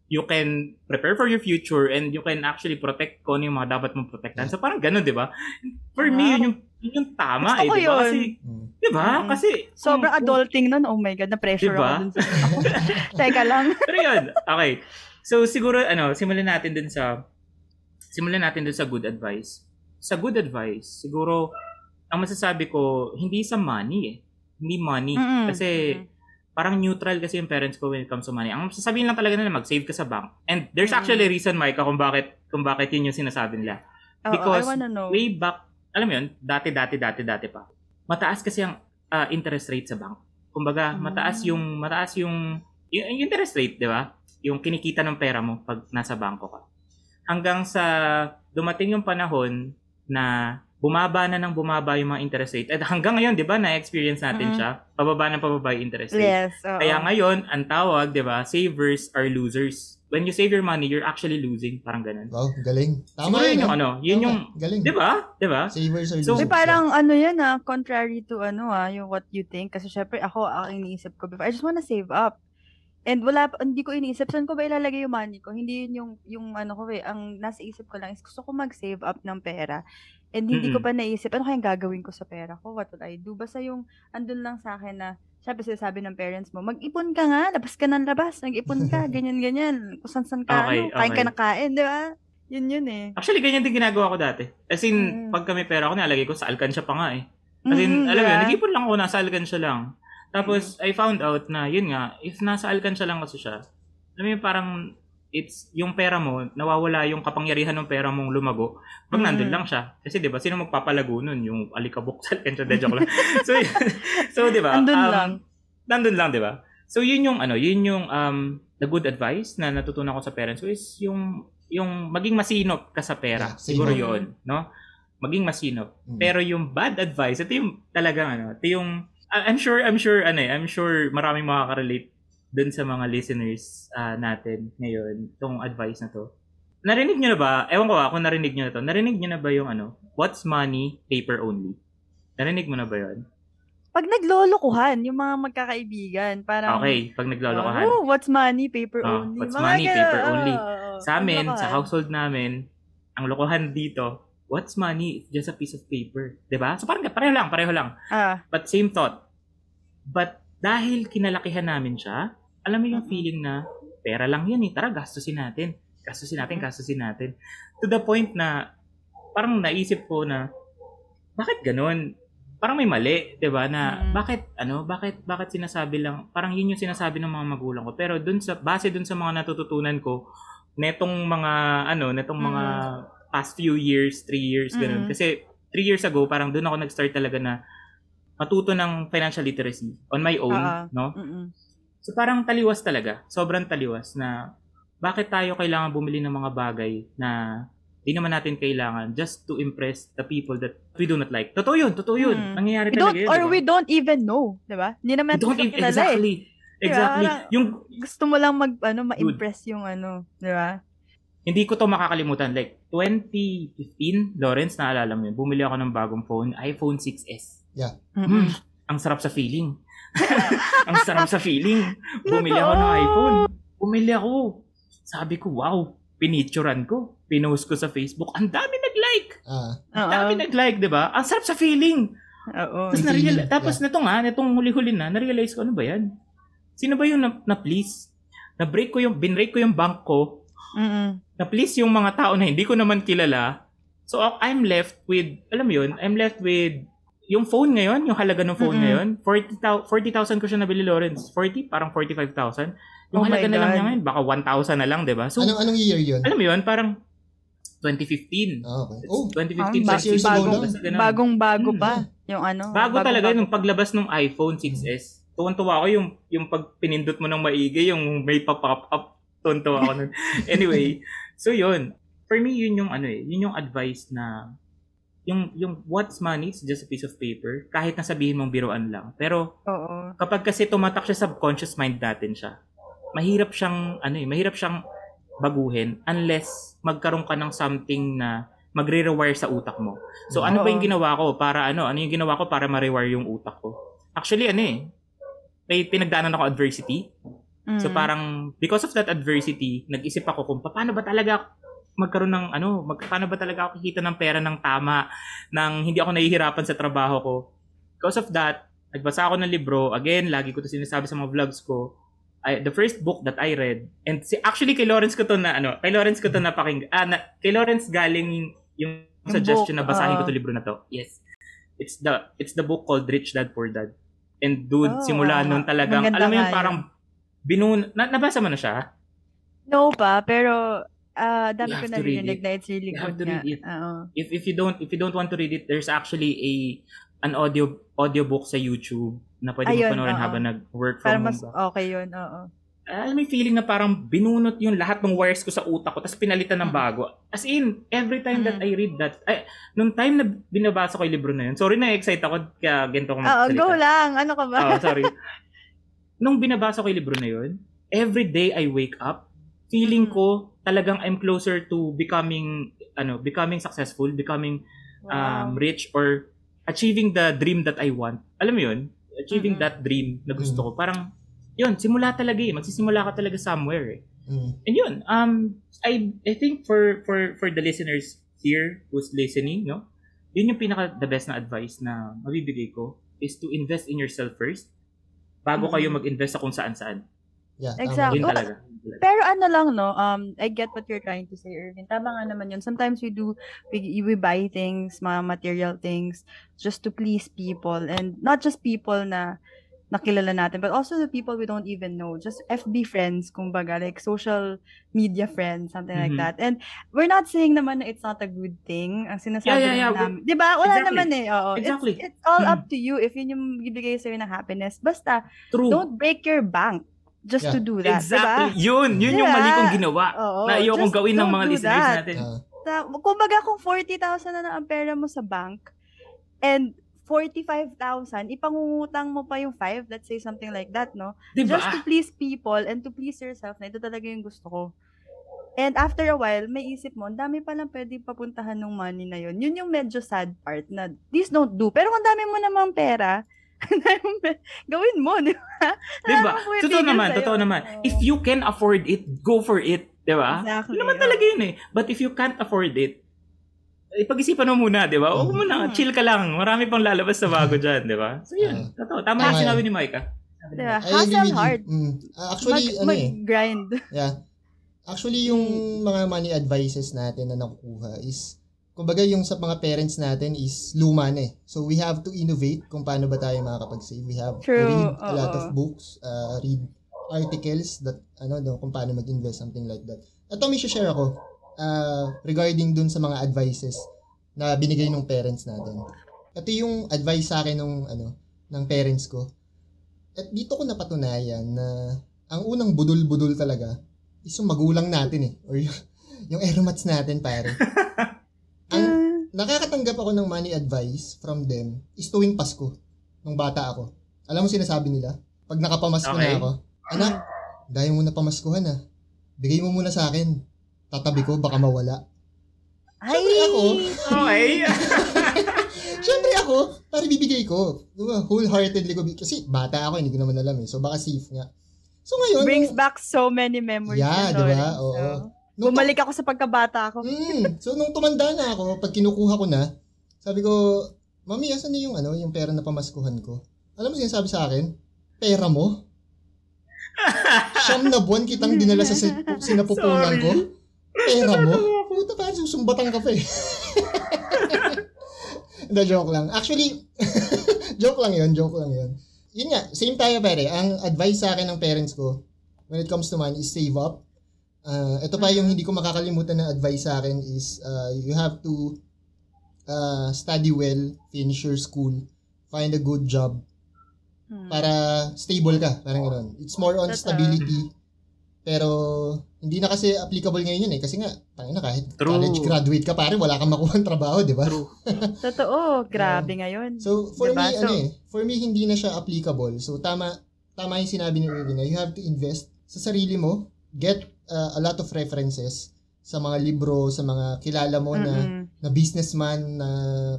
you can prepare for your future and you can actually protect kung ano yung mga dapat mong protektahan. So parang ganun, di ba? For me, yun yung, yun yung tama Gusto eh, ko di ba? Kasi, di ba? Mm. Kasi, Sobrang kung- adulting nun. Oh my God, na-pressure Diba? ako dun sa... Ako. Teka lang. Pero yun, okay. So siguro, ano, simulan natin dun sa, simulan natin dun sa good advice. Sa good advice, siguro, ang masasabi ko, hindi sa money eh. Hindi money. Mm-mm. Kasi, parang neutral kasi yung parents ko when it comes to money. Ang sasabihin lang talaga nila, mag-save ka sa bank. And there's Mm. actually a reason, Micah, kung bakit, kung bakit yun yung sinasabi nila. Because wanna know. Way back, alam mo yun, dati, dati, dati, dati pa. Mataas kasi ang ah, interest rate sa bank. Kumbaga, Mm. mataas yung, mataas yung, yung, yung interest rate, di ba? Yung kinikita ng pera mo pag nasa bangko ka. Hanggang sa dumating yung panahon na bumaba na ng bumaba yung mga interest rate. At hanggang ngayon, di ba, na-experience natin Mm. siya, pababa na pababa yung interest rate. Yes, oo. Kaya ngayon, ang tawag, di ba, savers are losers. When you save your money, you're actually losing. Parang ganun. Wow, galing. Tama Siguro yun yun, yung ah. ano, yun Tama, yung, Galing. di ba? Di ba? Savers or So, losers. Uy, parang ano yan ah, contrary to ano ah, yung what you think. Kasi syempre ako, ang iniisip ko before, I just wanna save up. And wala, hindi ko iniisip, saan ko ba ilalagay yung money ko? Hindi yun yung, yung ano ko eh, ang nasa isip ko lang is gusto ko mag-save up ng pera. And hindi ko Mm-mm. pa naisip, ano kayang gagawin ko sa pera ko? What would I do? Basta yung, andun lang sa akin na, syempre sinasabi ng parents mo, mag-ipon ka nga, labas ka ng labas, nag-ipon ka, ganyan-ganyan. Kung saan-saan ka, Okay, ano, kain ka okay. na kain, di ba? Yun yun eh. Actually, ganyan din ginagawa ko dati. As in, Mm. pag kami pera ko, nalagay ko sa alkansya pa nga eh. As in, Mm, alam mo yun, diba? nag-ipon lang ako, nasa alkansya lang. Tapos, I found out na, yun nga, if nasa alkansya lang kasi siya, alam mo yun, parang, it's, yung pera mo, nawawala yung kapangyarihan ng pera mong lumago pag Mm. nandun lang siya. Kasi, di ba, sino magpapalago nun? Yung alikabok sa alkansya, de, joke lang. so, yun- so, di ba? Andun um, lang. Nandun lang, di ba? So, yun yung, ano, yun yung, um, the good advice na natutunan ko sa parents ko is yung, yung maging masinop ka sa pera. Yeah, Siguro sinop. yun, no? Maging masinop. Mm. Pero yung bad advice, ito yung talagang ano, ito yung I'm sure I'm sure ano eh, I'm sure maraming makaka-relate dun sa mga listeners ah, natin ngayon tong advice na to. Narinig niyo na ba? Ewan ko kung narinig niyo na to. Narinig niyo na ba yung ano, what's money, paper only? Narinig mo na ba 'yon? Pag naglolokohan, yung mga magkakaibigan, parang, Okay, pag naglolokohan. Oh, what's money, paper Oh, only. what's Mga money, ganun, paper only. oo, oo. Sa amin, sa household namin, ang lokohan dito, what's money? It's just a piece of paper. ba? So parang pareho lang, pareho lang. Ah, But same thought. But dahil kinalakihan namin siya, alam mo yung feeling na pera lang yan eh. Tara, gastusin natin. Gastusin natin, gastusin natin. To the point na parang naisip ko na bakit ganun? Parang may mali, 'di ba? Na Mhm. bakit ano, bakit bakit sinasabi lang parang yun yung sinasabi ng mga magulang ko. Pero dun sa base dun sa mga natututunan ko netong mga ano, netong mga past few years, three years ganun. Mhm. Kasi three years ago parang dun ako nag-start talaga na matuto ng financial literacy on my own, Oo. no? mm So parang taliwas talaga, sobrang taliwas na bakit tayo kailangan bumili ng mga bagay na di naman natin kailangan just to impress the people that we do not like. Totoo yun, totoo yun. Mm. Nangyayari We talaga yun. or diba? we don't even know, di ba? Hindi naman We natin don't even, eh. exactly. Exactly. Parang- Yung Gusto mo lang mag, ano, ma-impress yung ano, di ba? hindi ko to makakalimutan. Like, 2015, Lawrence, naalala mo yun, bumili ako ng bagong phone, iPhone 6S. Mm-mm. Mm, ang sarap sa feeling. ang sarap sa feeling. Bumili ako ng iPhone. Bumili ako. Sabi ko, wow, pinicturan ko. Pinost ko sa Facebook. Ang dami nag-like. Ah, Ang dami nag-like, di ba? Ang sarap sa feeling. Oo. Tapos, May na feeling, tapos nito nga, nitong huli-huli na, na-realize ko, ano ba yan? Sino ba yung na, na-please? Na-break ko yung, binrake ko yung bank ko. Mm-mm. Na-please yung mga tao na hindi ko naman kilala. So, I'm left with, alam mo yun, I'm left with yung phone ngayon, yung halaga ng phone Mm-mm. ngayon, 40,000 40,000 ko siya nabili, Lawrence. 40? Parang 45,000. Yung Oh halaga na lang niya ngayon, baka 1,000 na lang, di ba? So, anong, anong year yun? alam mo yun, parang 2015. Ah, okay. Oh, 2015, Ang ba- six years bagong-. Bagong bago Mm. pa. Yung ano. Bago talaga bago. nung paglabas ng iPhone 6S. Tuwan-tuwa ako yung yung pag pinindot mo ng maigi, yung may pa-pop up. Tuwan-tuwa ako nun. anyway, so yun. For me, yun yung ano eh, yun yung advice na yung yung what's money is just a piece of paper kahit na sabihin mong biruan lang. Pero Oo. kapag kasi tumatak siya sa subconscious mind natin siya, mahirap siyang ano eh, mahirap siyang baguhin unless magkaroon ka ng something na magre-rewire sa utak mo. So ano ba yung ginawa ko para ano? Ano yung ginawa ko para ma-rewire yung utak ko? Actually ano eh, may pinagdaanan ako adversity. So Mm. parang because of that adversity, nag-isip ako kung paano ba talaga magkaroon ng ano, mag, paano ba talaga ako kikita ng pera ng tama nang hindi ako nahihirapan sa trabaho ko. Because of that, nagbasa ako ng libro. Again, lagi ko to sinasabi sa mga vlogs ko. I, the first book that I read, and si, actually kay Lawrence ko to na ano, kay Lawrence ko to napaking, ah, na, kay Lawrence galing yung, Yung suggestion book, na basahin ko ah. to libro na to. Yes. It's the it's the book called Rich Dad Poor Dad. And dude, Oh, simula wow. nun talagang, alam mo yun, parang binun, na, nabasa mo na siya? No pa, pero ah dami ko narinig it. na it's really You good nga. Oo. if if you don't if you don't want to read it there's actually a an audio audiobook sa YouTube na pwede mo Ayun, panoorin oo. habang nag-work Para from mas home ka. okay yun, oo. Alam mo yung feeling na parang binunot yung lahat ng wires ko sa utak ko tapos pinalitan ng bago. As in, every time that Mm. I read that, ay, nung time na binabasa ko yung libro na yun, sorry na excite ako kaya ganito ko Oo, magsalita. go lang. Ano ka ba? Oh, sorry. Nung binabasa ko yung libro na yun, every day I wake up, feeling ko talagang I'm closer to becoming ano, becoming successful, becoming um, rich or achieving the dream that I want. Alam mo yun? Achieving Mm-mm. that dream na gusto Mm. ko. Parang, yun, simula talaga eh. Magsisimula ka talaga somewhere eh. Mm. And yun, um, I, I think for, for, for the listeners here who's listening, no? Yun yung pinaka the best na advice na mabibigay ko is to invest in yourself first bago Mm. kayo mag-invest sa kung saan-saan. Yeah. Exactly. Yun Oh, talaga. Pero ano lang, no, um, I get what you're trying to say, Irvin. Tama nga naman yun. Sometimes we do, we, we buy things, mga material things, just to please people. And not just people na nakilala natin, but also the people we don't even know. Just FB friends, kumbaga, like social media friends, something like Mhm. that. And we're not saying naman na it's not a good thing. Ang sinasabi Yeah, yeah, yeah. namin. Di ba? Wala Exactly. naman eh. Oo. Exactly. It's, it's all Mm. up to you if yun yung bibigay sa'yo ng happiness. Basta, True. don't break your bank just Yeah. to do that. exactly. Diba? Yun. Yun yung Diba? mali kong ginawa. Oo, na ayokong just gawin ng mga do listeners that. natin. Ah, Ta- kumbaga kung 40,000 na lang ang pera mo sa bank and 45,000, ipangungutang mo pa yung 5, let's say something like that, no? Diba? Just to please people and to please yourself na ito talaga yung gusto ko. And after a while, may isip mo, ang dami pa lang pwede papuntahan ng money na yun. Yun yung medyo sad part na, please don't do. Pero kung dami mo namang pera, gawin mo, di ba? Alam mo, Totoo naman, totoo naman. If you can afford it, go for it. Diba? Exactly. Yun naman talaga yun eh. But if you can't afford it, eh, pag-isipan mo muna, di ba? Huwag mo na, Mm. chill ka lang. Marami pang lalabas sa bago dyan, di ba? So yun, totoo. Tama yung sinabi ni Micah. Diba? Hustle hard. Mm. Actually, mag, ano eh. mag-grind. Yeah. Actually, yung mga money advices natin na nakukuha is, kumbaga yung sa mga parents natin is luma na eh. So, we have to innovate kung paano ba tayo makakapag-save. We have True, to read a lot of books, uh, read articles that, ano, no, kung paano mag-invest, something like that. Ito may share ako uh, regarding dun sa mga advices na binigay ng parents natin. Ito yung advice sa akin ng ano ng parents ko. At dito ko napatunayan na ang unang budol-budol talaga is yung magulang natin eh. Or yung, yung aeromats natin, pare. Ang nakakatanggap ako ng money advice from them is tuwing Pasko, nung bata ako. Alam mo sinasabi nila? Pag nakapamasko Okay. na ako, Anak, dahil mo na pamaskuhan ah. Bigay mo muna sa akin. Tatabi ko, baka mawala. Ay! Siyempre ako, Okay. Siyempre ako, para bibigay ko. Diba? Wholeheartedly ko. Kasi bata ako, hindi ko naman alam eh. So baka safe nga. So ngayon, Brings nung, back so many memories. Yeah, na, diba? Lawrence. Oo. So, nung, Bumalik ako sa pagkabata ko. Mm, so nung tumanda na ako, pag kinukuha ko na, sabi ko, Mami, asan na yung ano, yung pera na pamaskuhan ko? Alam mo sinasabi sa akin? Pera mo? Siyam na buwan kitang dinala sa sin- sinapupunan Sorry. ko? Pera mo? Puta pa, susumbatan ka pa eh. Hindi, joke lang. Actually, joke lang yun, joke lang yun. Yun nga, same tayo pare. Ang advice sa akin ng parents ko, when it comes to money, is save up. Uh, ito pa yung hindi ko makakalimutan na advice sa akin is uh, you have to uh, study well, finish your school, find a good job, Hmm. para stable ka. Parang gano'n. It's more on stability. Pero, hindi na kasi applicable ngayon yun eh. Kasi nga, tangin na kahit True. college graduate ka pare, wala kang makuha trabaho, di ba? True. Totoo, grabe ngayon. So, for Diba? me, So- ano eh, for me, hindi na siya applicable. So, tama, tama yung sinabi ni Irvin na you have to invest sa sarili mo, get uh, a lot of references sa mga libro, sa mga kilala mo na, Mm-mm. na businessman na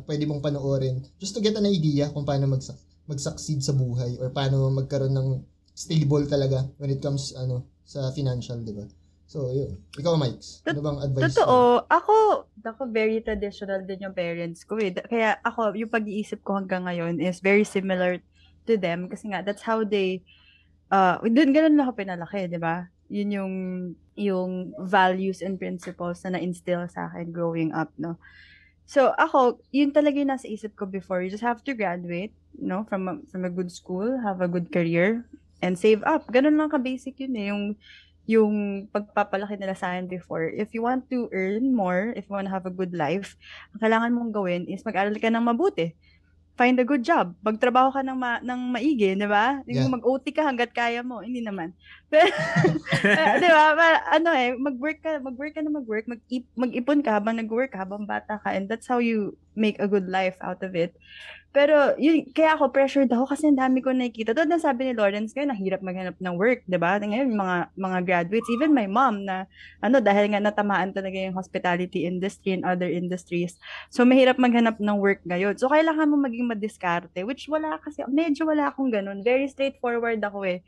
pwede mong panoorin just to get an idea kung paano mag mag-succeed sa buhay or paano magkaroon ng stable talaga when it comes ano sa financial, di ba? So, yun. Ikaw, Mike, ano bang advice? Totoo. Ako, ako very traditional din yung parents ko eh. Kaya ako, yung pag-iisip ko hanggang ngayon is very similar to them kasi nga, that's how they, uh, dun ganun ako pinalaki, di ba? Yun yung, yung values and principles na na-instill sa akin growing up, no? So, ako, yun talaga yung nasa isip ko before. You just have to graduate, no? From a, from a good school, have a good career, and save up. Ganun lang ka-basic yun eh. Yung, yung pagpapalaki nila sa akin before. If you want to earn more, if you want to have a good life, ang kailangan mong gawin is mag-aral ka ng mabuti. Find a good job. Magtrabaho ka ng, ma- ng maigi, di ba? Yeah. Yung mag-OT ka hanggat kaya mo. Hindi naman. Pero, eh, di ba? Ano eh, mag-work ka, mag-work ka na mag-work, mag-ip- mag-ipon ka habang nag-work habang bata ka. And that's how you make a good life out of it. Pero, yun, kaya ako pressured ako kasi ang dami ko nakikita. Doon na sabi ni Lawrence ngayon, nahirap maghanap ng work, di ba? Ngayon, mga, mga graduates, even my mom na, ano, dahil nga natamaan talaga yung hospitality industry and other industries. So, mahirap maghanap ng work ngayon. So, kailangan mo maging madiskarte, which wala kasi, medyo wala akong ganun. Very straightforward ako eh.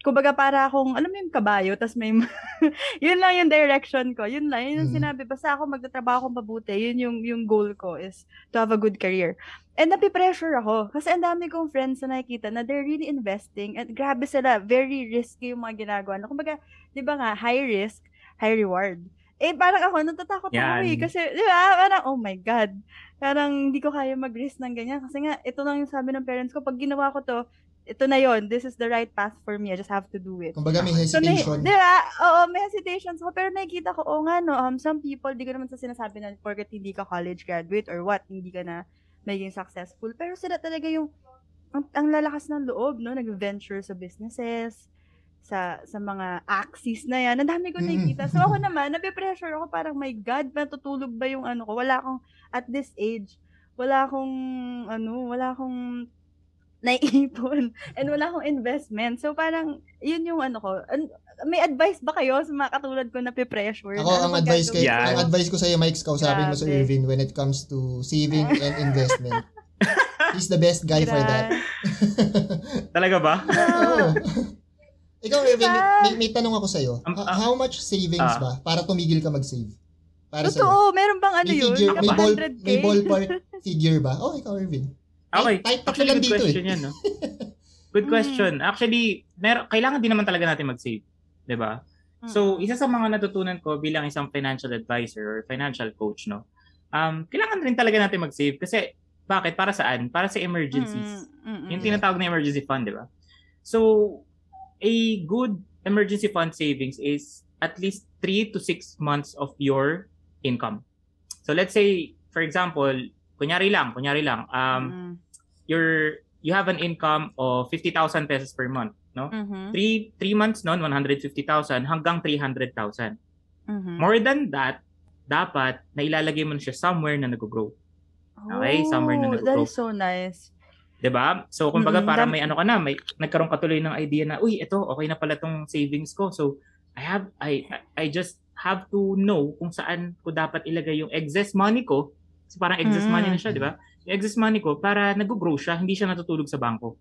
Kumbaga para akong, alam mo yung kabayo, tas may, yun lang yung direction ko. Yun lang, yun yung Mm. sinabi. Basta ako magtatrabaho akong mabuti, yun yung, yung goal ko is to have a good career. And napipressure ako. Kasi ang dami kong friends na nakikita na they're really investing and grabe sila, very risky yung mga ginagawa. Na, kumbaga, di ba nga, high risk, high reward. Eh, parang ako, natatakot ako Yan. eh. Kasi, di ba, parang, oh my God. Parang hindi ko kaya mag-risk ng ganyan. Kasi nga, ito lang yung sabi ng parents ko, pag ginawa ko to, ito na yon this is the right path for me. I just have to do it. Kumbaga may So, may, hesitation. di ba? Oo, may hesitations ako. Pero nakikita ko, oo nga, no, um, some people, di ko naman sa sinasabi na porket hindi ka college graduate or what, hindi ka na maging successful. Pero sila talaga yung, ang, ang lalakas ng loob, no? Nag-venture sa businesses, sa sa mga axis na yan. Ang dami ko nakikita. So ako naman, nape-pressure ako parang, my God, matutulog ba yung ano ko? Wala akong, at this age, wala akong, ano, wala akong naiipon and wala akong investment. So parang, yun yung ano ko. An- may advice ba kayo sa mga katulad ko na pe-pressure? Ako, ang advice ko, gagawin? Yan. ang advice ko sa iyo, Mike, kausapin mo sa Grabe. Irvin when it comes to saving and investment. He's the best guy for that. Talaga ba? Oo. Ikaw, Irvin, may, may, tanong ako sa iyo. Um, ah. how much savings Ah. ba para tumigil ka mag-save? Para Totoo, meron bang ano May yun? figure, may, ball, 100K? may ballpark figure ba? Oh, ikaw, Irvin. Okay. Ay, tatlo Actually, lang good dito eh. question yan, no? Good Mm. question. Actually, mer- kailangan din naman talaga natin mag-save. 'di ba? So, Mm. isa sa mga natutunan ko bilang isang financial advisor or financial coach, no? Um, kailangan rin talaga natin mag-save kasi bakit? Para saan? Para sa emergencies. Mm, mm, mm, Yung tinatawag na emergency fund, di ba? So, a good emergency fund savings is at least 3 to 6 months of your income. So, let's say, for example, kunyari lang, kunyari lang, um, Mm, you're, you have an income of 50,000 pesos per month, no? mhm, Three, three months noon, 150,000 hanggang 300,000. mhm. More than that, dapat na ilalagay mo na siya somewhere na nag-grow. Okay, somewhere na Oh, nag-grow. That is so nice. 'Di ba? So kumbaga Mm-mm, para may ano ka na, may nagkaroon ka tuloy ng idea na, uy, ito okay na pala tong savings ko. So I have I I just have to know kung saan ko dapat ilagay yung excess money ko. So parang excess Mm. money na siya, 'di ba? Yung excess money ko para nag-grow siya, hindi siya natutulog sa bangko.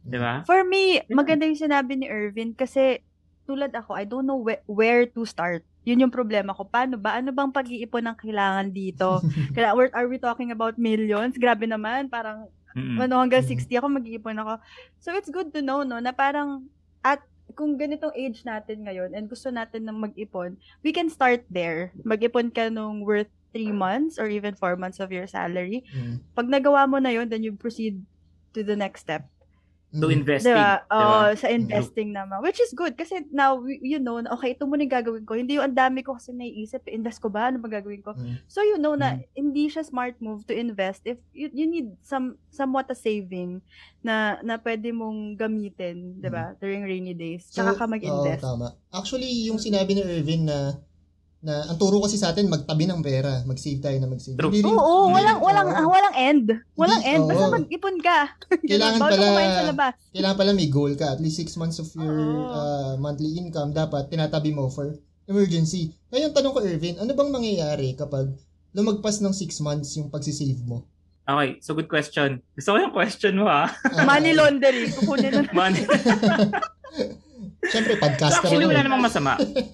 'Di ba? For me, maganda yung sinabi ni Irvin kasi tulad ako, I don't know whe- where to start. Yun yung problema ko. Paano ba? Ano bang pag-iipon ng kailangan dito? Kaya, are we talking about millions? Grabe naman. Parang Mm-mm. ano, hanggang Mhm. 60 ako, mag-iipon ako. So, it's good to know, no, na parang, at kung ganitong age natin ngayon and gusto natin ng mag-ipon, we can start there. Mag-ipon ka nung worth 3 months or even 4 months of your salary. Mm. Pag nagawa mo na yun, then you proceed to the next step. To Mm. investing. Diba? 'di ba? Oo, sa investing naman. Which is good. Kasi now, you know, na, okay, ito muna yung gagawin ko. Hindi yung ang dami ko kasi naiisip, invest ko ba? Ano ba gagawin ko? Mm. So, you know na hindi siya smart move to invest if you, you need some somewhat a saving na na pwede mong gamitin, 'di ba? During rainy days. Tsaka ka mag-invest. Oo, tama. Actually, yung sinabi ni Irvin na na ang turo kasi sa atin magtabi ng pera, mag-save tayo na mag-save. True. Hindi Oo, hindi walang walang oo. ah, walang end. Walang Hindi, end. Basta oo. mag-ipon ka. Kailangan pala-. Kailangan pala may goal ka. At least 6 months of your Oo. uh, monthly income dapat tinatabi mo for emergency. Ngayon, tanong ko, Irvin, ano bang mangyayari kapag lumagpas ng 6 months yung pagsisave mo? Okay, so good question. Gusto ko yung question mo ha. Ah, Money laundering. Kukunin na. Money. Siyempre, So podcaster actually, ako. wala eh. namang masama.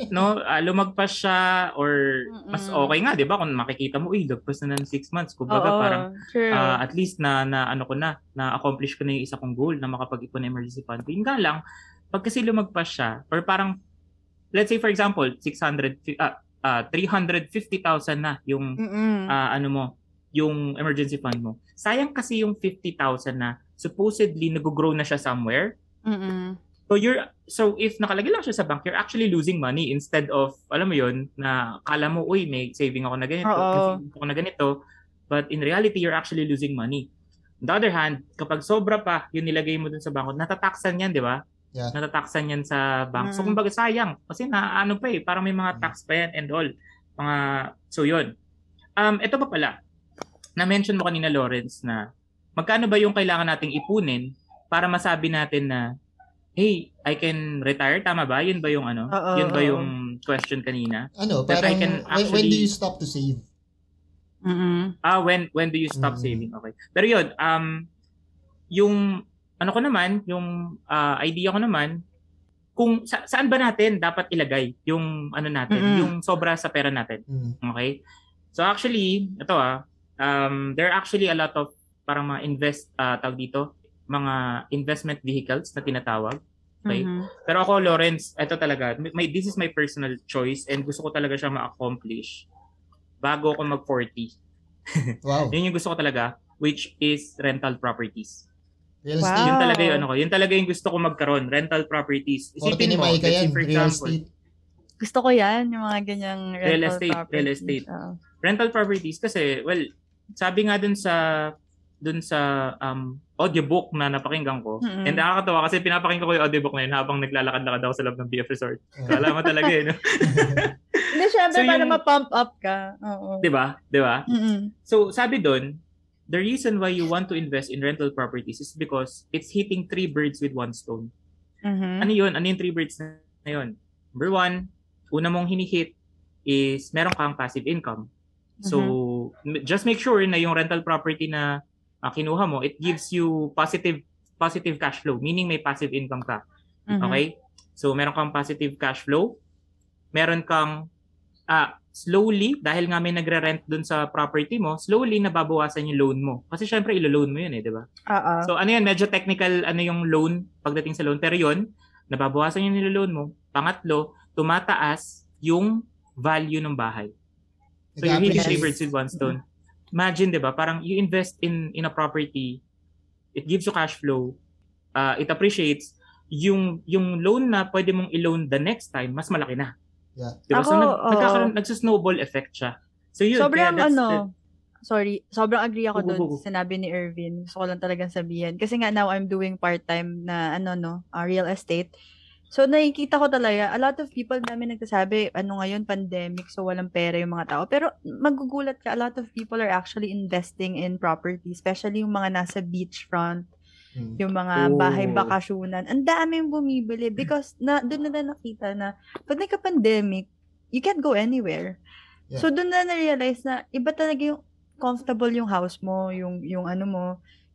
No, Ah, lumagpas siya or mas Mm-mm. okay nga, 'di ba? Kung makikita mo, uy, lagpas na ng 6 months. Kumbaga Oo, parang true. ah, at least na na ano ko na, na accomplish ko na yung isa kong goal na makapag-ipon emergency fund. Yun nga lang, pag kasi lumagpas siya or parang let's say for example, 600 fi- ah, ah, 350,000 na yung Mm-mm. ah, ano mo, yung emergency fund mo. Sayang kasi yung 50,000 na supposedly nag-grow na siya somewhere. Mm-mm. So you're so if nakalagay lang siya sa bank, you're actually losing money instead of alam mo 'yon na kala mo uy may saving ako na ganito, Oo. ako na ganito, but in reality you're actually losing money. On the other hand, kapag sobra pa yung nilagay mo dun sa bangko, natataksan yan, di ba? Yeah. Natataksan yan sa bank. So Mm. kumbaga sayang kasi na ano pa eh, parang may mga tax pa yan and all. Mga so 'yun. Um ito pa pala. Na-mention mo kanina Lawrence na magkano ba yung kailangan nating ipunin para masabi natin na hey, I can retire tama ba? Yun ba yung ano? Oo, yun ba oo. yung question kanina? Ano, That I parang, can when, when do actually- you stop to save? Mm-mm. Ah, when when do you stop Mm. saving? Okay. Pero yun, um yung ano ko naman, yung ah, idea ko naman kung sa, saan ba natin dapat ilagay yung ano natin, Mm-mm. yung sobra sa pera natin. Mm. Okay? So actually, ito ah, um, there are actually a lot of parang mga invest, uh, tawag dito, mga investment vehicles na tinatawag. Okay? Mhm. Pero ako, Lawrence, ito talaga, may, this is my personal choice and gusto ko talaga siya ma-accomplish bago ako mag-40. Wow. Yun yung gusto ko talaga, which is rental properties. Real Wow. estate. Yun talaga yung ano ko. Yun talaga yung gusto ko magkaroon, rental properties. 40 Isipin mo, Maika let's say yan. for Real example, estate. Gusto ko yan, yung mga ganyang rental Real estate, real properties. estate. Oo. rental properties kasi, well, sabi nga dun sa dun sa um, audiobook na napakinggan ko. Mm-mm. And nakakatawa kasi pinapakinggan ko yung audiobook na yun habang naglalakad-lakad ako sa loob ng BF Resort. Mm. Kala mo talaga eh, no? Hindi, syempre, So, para yung- ma-pump up ka. Oo. 'Di ba? 'Di ba? So, sabi doon, the reason why you want to invest in rental properties is because it's hitting three birds with one stone. Mhm. Ano yun? Ano yung three birds na yun? Number one, una mong hinihit is meron kang passive income. So, m- just make sure na yung rental property na ah, kinuha mo, it gives you positive positive cash flow, meaning may passive income ka. Mhm. Okay? So, meron kang positive cash flow. Meron kang ah slowly, dahil nga may nagre-rent dun sa property mo, slowly nababawasan yung loan mo. Kasi syempre, ilo-loan mo yun eh, di ba? Oo. So ano yan, medyo technical ano yung loan pagdating sa loan. Pero yun, nababawasan yung niloloan mo. Pangatlo, tumataas yung value ng bahay. So you're hitting three birds with one stone. Imagine, di ba? Parang you invest in in a property, it gives you cash flow, uh, it appreciates, yung yung loan na pwede mong i-loan the next time, mas malaki na. Yeah. Di ba? so Ako, nag, oo. nagkakaroon, nagsa-snowball effect siya. So yun, sobrang that's ano, the- sorry, sobrang agree ako doon sa sinabi ni Irvin. Gusto ko lang talagang sabihin. Kasi nga now I'm doing part-time na ano no, uh, real estate. So nakikita ko talaga, a lot of people namin nagsasabi, ano ngayon, pandemic, so walang pera yung mga tao. Pero magugulat ka, a lot of people are actually investing in property, especially yung mga nasa beachfront, Mm. yung mga Oh. bahay bakasyonan. Ang daming bumibili because na doon na na nakita na pag nagka-pandemic, you can't go anywhere. Yeah. So doon na na-realize na iba talaga yung comfortable yung house mo, yung yung ano mo,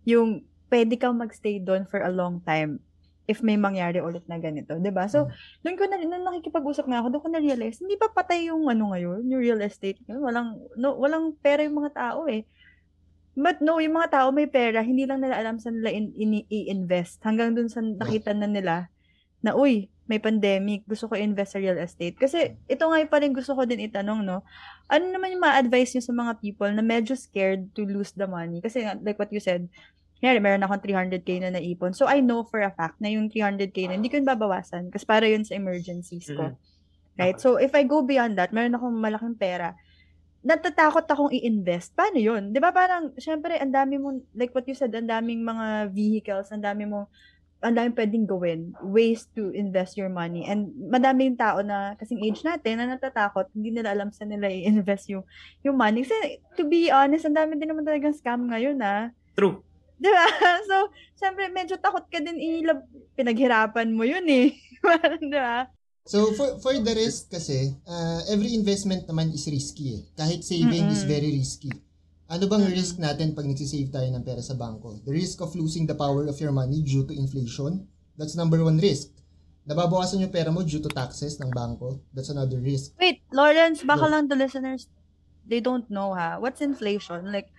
yung pwede kang magstay doon for a long time if may mangyari ulit na ganito, 'di ba? So, doon ko na nung nakikipag-usap nga ako, doon ko na realize, hindi pa patay yung ano ngayon, yung real estate ngayon. Walang no, walang pera yung mga tao eh. But no, yung mga tao may pera, hindi lang nila alam saan nila in, in- i-invest. Hanggang dun sa nakita na nila na, uy, may pandemic, gusto ko invest sa real estate. Kasi ito nga pa rin gusto ko din itanong, no? Ano naman yung ma-advise nyo sa mga people na medyo scared to lose the money? Kasi like what you said, Kaya meron akong 300k na naipon. So, I know for a fact na yung 300k na hindi ko yun babawasan kasi para yun sa emergencies ko. Right? So, if I go beyond that, meron akong malaking pera, natatakot akong i-invest. Paano yun? Di ba parang, syempre, ang dami mong, like what you said, ang daming mga vehicles, ang dami mong, ang daming pwedeng gawin, ways to invest your money. And madaming tao na kasing age natin na natatakot, hindi nila alam saan nila i-invest yung, yung money. Kasi, to be honest, ang dami din naman talagang scam ngayon, ah. True. Di ba? So, syempre, medyo takot ka din ilab, pinaghirapan mo yun eh. Di ba? So, for, for the risk kasi, uh, every investment naman is risky eh. Kahit saving is Mm-mm. very risky. Ano bang Mm-mm. risk natin pag nagsisave tayo ng pera sa bangko? The risk of losing the power of your money due to inflation. That's number one risk. nababawasan yung pera mo due to taxes ng bangko. That's another risk. Wait, Lawrence, baka Go. lang the listeners, they don't know ha. What's inflation? Like,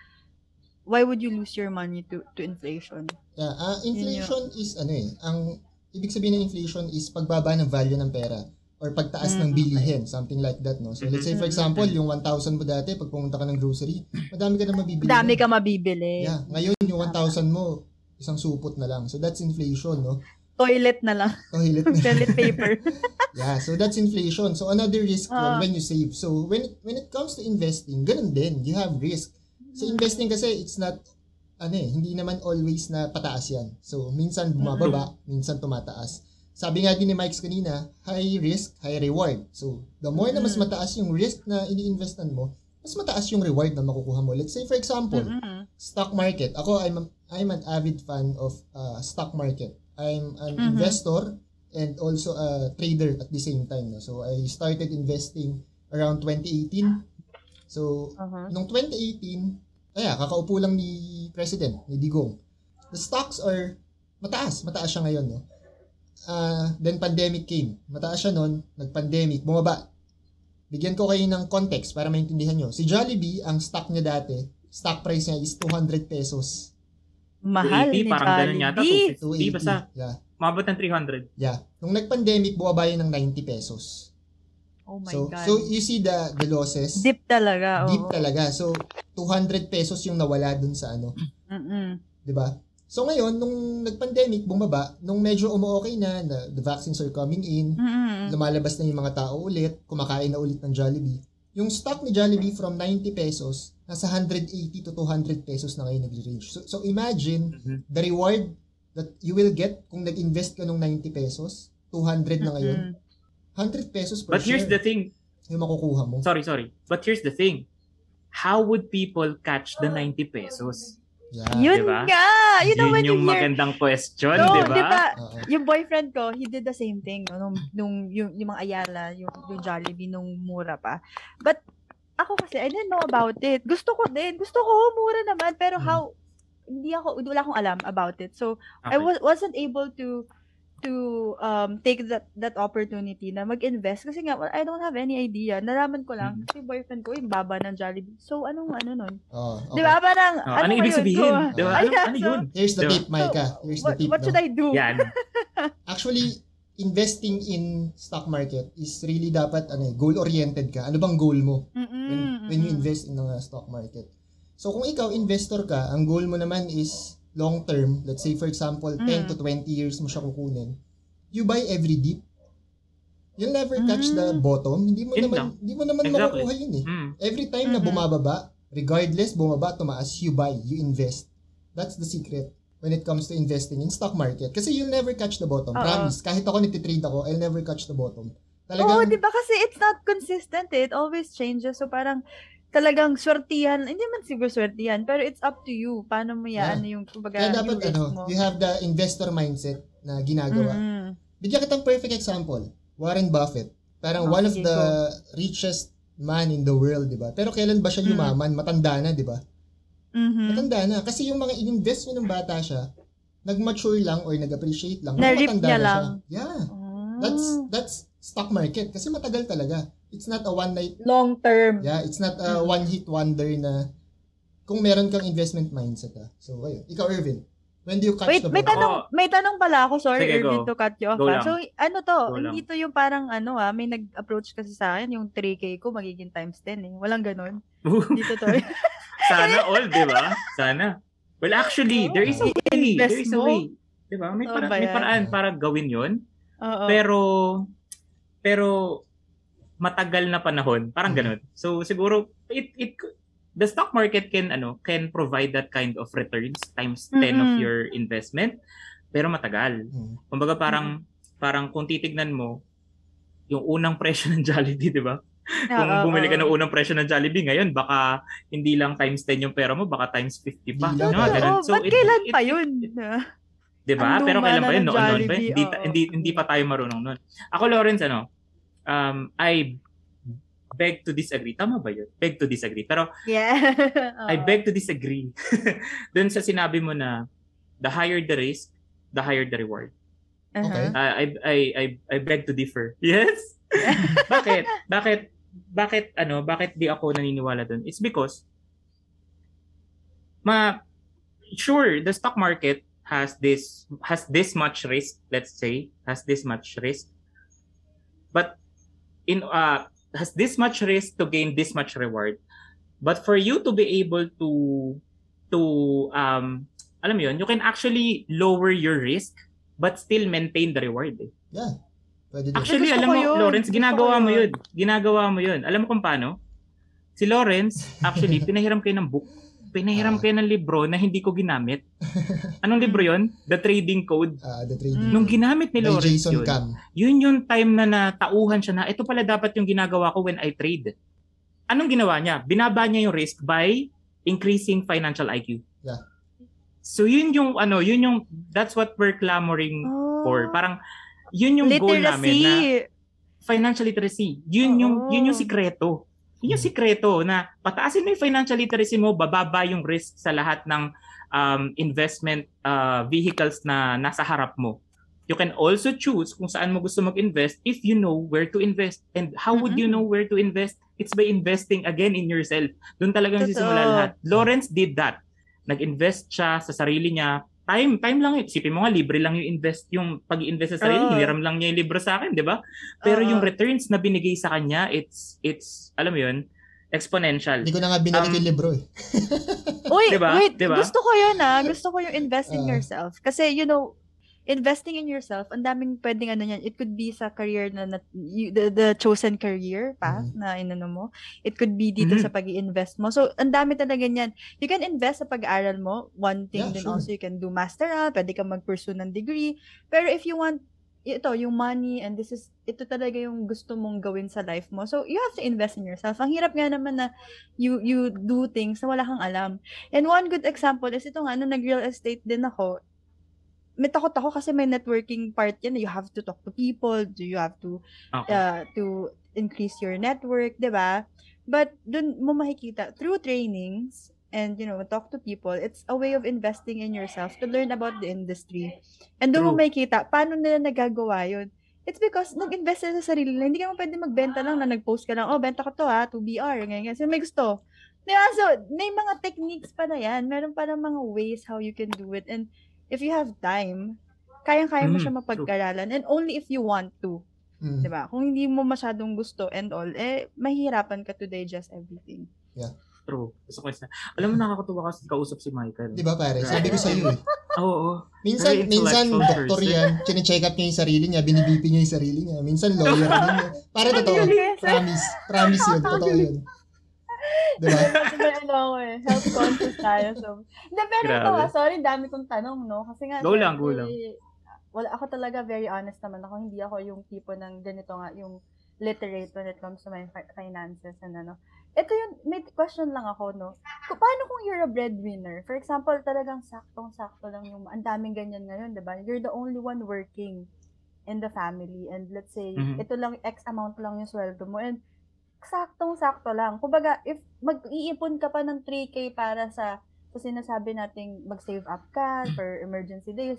why would you lose your money to to inflation? Yeah, ah, inflation is ano eh, ang ibig sabihin ng inflation is pagbaba ng value ng pera or pagtaas ng Mm, bilihin, something like that, no? So let's say for Mm, example, yung 1,000 mo dati pag pumunta ka ng grocery, madami ka na mabibili. Dami nun. ka mabibili. Yeah, ngayon yung 1,000 mo, isang supot na lang. So that's inflation, no? Toilet na lang. Toilet na. Toilet paper. yeah, so that's inflation. So another risk yun Ah. when you save. So when it, when it comes to investing, ganun din, you have risk. So investing kasi it's not ano eh, hindi naman always na pataas yan. So minsan bumababa, minsan tumataas. Sabi nga din ni Mike's kanina, high risk, high reward. So the more na mas Mm. mataas yung risk na ini-investan mo, mas mataas yung reward na makukuha mo. Let's say for example, Mm-mm. stock market. Ako, I'm, a- I'm an avid fan of uh, stock market. I'm an Mhm. investor and also a trader at the same time. No? So, I started investing around 2018. So, Uh-huh. nung 2018, kaya, kakaupo lang ni President, ni Digong. The stocks are mataas. Mataas siya ngayon, no? Ah, then pandemic came. Mataas siya noon, nag-pandemic, bumaba. Bigyan ko kayo ng context para maintindihan nyo. Si Jollibee, ang stock niya dati, stock price niya is 200 pesos. Mahal 280, ni parang ganun yata. Jollibee. 250, basta 280. Yeah. mabot ng 300. Yeah. Nung nag-pandemic, bumaba yun ng 90 pesos. Oh my so, God. so you see the the losses. Deep talaga. Deep oo. talaga. So, 200 pesos yung nawala dun sa ano. Mm-mm. 'di ba? So ngayon, nung nag-pandemic, bumaba, nung medyo umu-okay na, na, the vaccines are coming in, Mm-mm. lumalabas na yung mga tao ulit, kumakain na ulit ng Jollibee. Yung stock ni Jollibee from 90 pesos, nasa 180 to 200 pesos na ngayon nag-range. So, so imagine Mhm. the reward that you will get kung nag-invest ka nung 90 pesos, 200 na ngayon, Mm-mm. 100 pesos per But here's share the thing. yung makukuha mo. Sorry, sorry. But here's the thing. How would people catch the 90 pesos? Yeah. Yun diba? nga! You know Yun when yung magandang question, no, di ba? ba? Oo. Yung boyfriend ko, he did the same thing. No? Nung, nung yung, yung mga Ayala, yung, yung Jollibee nung mura pa. But, ako kasi, I didn't know about it. Gusto ko din. Gusto ko, mura naman. Pero Hmm. how, hindi ako, wala akong alam about it. So, I Okay. was, wasn't able to to um take that that opportunity na mag-invest kasi nga well, I don't have any idea. Nalaman ko lang Mm. kasi boyfriend ko yung baba ng Jollibee. So anong ano nun? Oo, okay. 'Di ba? Parang Oh, ano ibig yun? sabihin? Go- Di ba? Ano, ano so, yun? Here's the Diba? tip, Micah. Here's the What, tip. what no? should I do? Yan. Actually, investing in stock market is really dapat ano, eh, goal-oriented ka. Ano bang goal mo Mm-mm, when, when you invest in the stock market? So kung ikaw investor ka, ang goal mo naman is long term, let's say for example, 10 Mm. to 20 years mo siya kukunin. You buy every dip. You'll never catch the Mm. bottom. Hindi mo Yun naman lang. hindi mo naman Exactly. makukuha yun eh. Mm. Every time na Mhm. bumababa, regardless bumaba, tumaas, you buy, you invest. That's the secret when it comes to investing in stock market. Kasi you'll never catch the bottom. Oo. Promise. Kahit ako nagtitrade ako, I'll never catch the bottom. Oo, Talagang, di ba? Kasi it's not consistent eh. It always changes. So parang talagang swertihan. Hindi man siguro swertihan, pero it's up to you. Paano mo Yeah. yan, yung, kumbaga, kaya dapat ano, mo. you have the investor mindset na ginagawa. Mm-mm. Bigyan kitang perfect example. Warren Buffett. Parang Oh, one of the richest man in the world, di ba? Pero kailan ba siya Mm. yumaman? Matanda na, di ba? Mhm. Matanda na. Kasi yung mga in-invest nyo ng bata siya, nag-mature lang or nag-appreciate lang. Na-rip matanda niya na lang. Siya. Yeah. Ah. That's that's stock market kasi matagal talaga. It's not a one night long term. yeah, it's not a one hit wonder na kung meron kang investment mindset ah. So ayun, ikaw Irvin, when do you catch Wait, the may bottom? tanong, may tanong pala ako. Sorry, Sige, Irvin, go. to cut you off. Go ah. lang. So, ano to? Go lang. hindi to yung parang ano ah, may nag-approach kasi sa akin, yung 3K ko magiging times 10 eh. Walang ganun. Dito to. Sana all, di ba? Sana. Well, actually, there is a way. There is a mo? way. Di ba? May, Oo para, may paraan para gawin yon Oo. Pero, pero, matagal na panahon. Parang Mm. ganun. So, siguro, it, it, the stock market can, ano, can provide that kind of returns times 10 of Mm-mm. your investment. Pero matagal. Hmm. Kumbaga parang, parang kung titignan mo, yung unang presyo ng Jollibee, di ba? Kung bumili ka ng unang presyo ng Jollibee ngayon, baka hindi lang times 10 yung pera mo, baka times 50 pa. Yung mga ganun. Oo, ba't kailan pa yun? 'Di ba? Pero kailan pa yun? Noon, noon ba? Jollibee, Hindi, hindi, hindi pa tayo marunong noon. Ako, Lawrence, ano, um, I beg to disagree. Tama ba yun? Beg to disagree. Pero Yeah. I beg to disagree dun sa sinabi mo na the higher the risk, the higher the reward. Okay. Uh, I, I, I, I beg to differ. Yes? bakit? Bakit? Bakit, ano, bakit di ako naniniwala dun? It's because, ma, sure, the stock market has this, has this much risk, let's say, has this much risk. But, in, uh, has this much risk to gain this much reward. But for you to be able to, to, um, alam mo yun, you can actually lower your risk but still maintain the reward. Eh. Yeah. Pwede din. Actually, alam mo, yun. Lawrence, ginagawa mo yun. Ginagawa mo yun. Alam mo kung paano? Si Lawrence, actually, pinahiram kayo ng book. Pinahiram Ah. kayo ng libro na hindi ko ginamit. Anong libro yon? The Trading Code. Ah, the trading. Mm. Nung ginamit ni Lawrence Jason yun, Cam. yun yung time na natauhan siya na ito pala dapat yung ginagawa ko when I trade. Anong ginawa niya? Binaba niya yung risk by increasing financial IQ. Yeah. So yun yung ano, yun yung that's what we're clamoring Oh. for. Parang yun yung goal namin na Literacy. financial literacy. Yun yung Oo. yun yung sikreto. Yun yung sikreto na pataasin mo yung financial literacy mo, bababa yung risk sa lahat ng um, investment uh, vehicles na nasa harap mo. You can also choose kung saan mo gusto mag-invest if you know where to invest. And how would you know where to invest? It's by investing again in yourself. Doon talagang Totoo. sisimula lahat. Lawrence did that. Nag-invest siya sa sarili niya. Time, time lang yun. Isipin mo nga, libre lang yung invest, yung pag-invest sa sarili. Oo. Hiniram lang niya yung libro sa akin, di ba? Pero Oo. yung returns na binigay sa kanya, it's, it's, alam mo yun, exponential. Hindi ko na nga binalik Um, yung libro eh. Uy, Diba? wait. Diba? Gusto ko yun ah. Gusto ko yung invest in Ah. yourself. Kasi, you know, investing in yourself, ang daming pwedeng ano yan. It could be sa career na, na you- the, the chosen career path na inano mo. It could be dito Mhm. sa pag invest mo. So, ang dami talaga niyan. You can invest sa pag-aaral mo. One thing Yeah, din sure. also, you can do masteral, pwede ka mag-pursue ng degree. Pero if you want ito, yung money, and this is, ito talaga yung gusto mong gawin sa life mo. So, you have to invest in yourself. Ang hirap nga naman na you, you do things na wala kang alam. And one good example is ito nga, nung nag-real estate din ako, may takot ako kasi may networking part yan. You have to talk to people, do you have to Okay. uh, to increase your network, 'di ba? But dun mo makikita through trainings and you know, talk to people, it's a way of investing in yourself to learn about the industry. And doon mo True. makikita paano nila nagagawa 'yun. It's because nag-invest sila sa sarili nila. Hindi ka mo pwede magbenta lang na nag-post ka lang, oh, benta ko to ha, 2BR, ganyan, ganyan. So, may gusto. Diba? So, may mga techniques pa na yan. Meron pa na mga ways how you can do it. And if you have time, kayang-kaya mo Mm, siya mapag-aralan. And only if you want to. Mm. 'di ba? Kung hindi mo masyadong gusto and all, eh mahihirapan ka to digest everything. True. Gusto ko isa. Alam mo, nakakatuwa kasi kausap si Michael. Di ba pare? Sabi ko sa iyo eh. Oo. oo. Minsan, Very minsan doktor yan, chine-check up niya yung sarili niya, binibipi niya yung sarili niya. Minsan lawyer din niya. Para totoo. Promise. Promise yun. Totoo yun. Di ba? Kasi may ano ako eh, health conscious tayo. So, hindi, pero ito sorry, dami kong tanong, no? Kasi nga, Go lang, go syempre, Wala, ako talaga very honest naman ako. Hindi ako yung tipo ng ganito nga, yung literate when it comes to my fi- finances and ano. Ito yung, may question lang ako, no? Kung, paano kung you're a breadwinner? For example, talagang saktong-sakto lang yung, ang daming ganyan ngayon, di ba? You're the only one working in the family and let's say, Mhm. ito lang, X amount lang yung sweldo mo and saktong-sakto lang. Kumbaga, if mag-iipon ka pa ng 3K para sa sa sinasabi nating mag-save up ka for emergency days,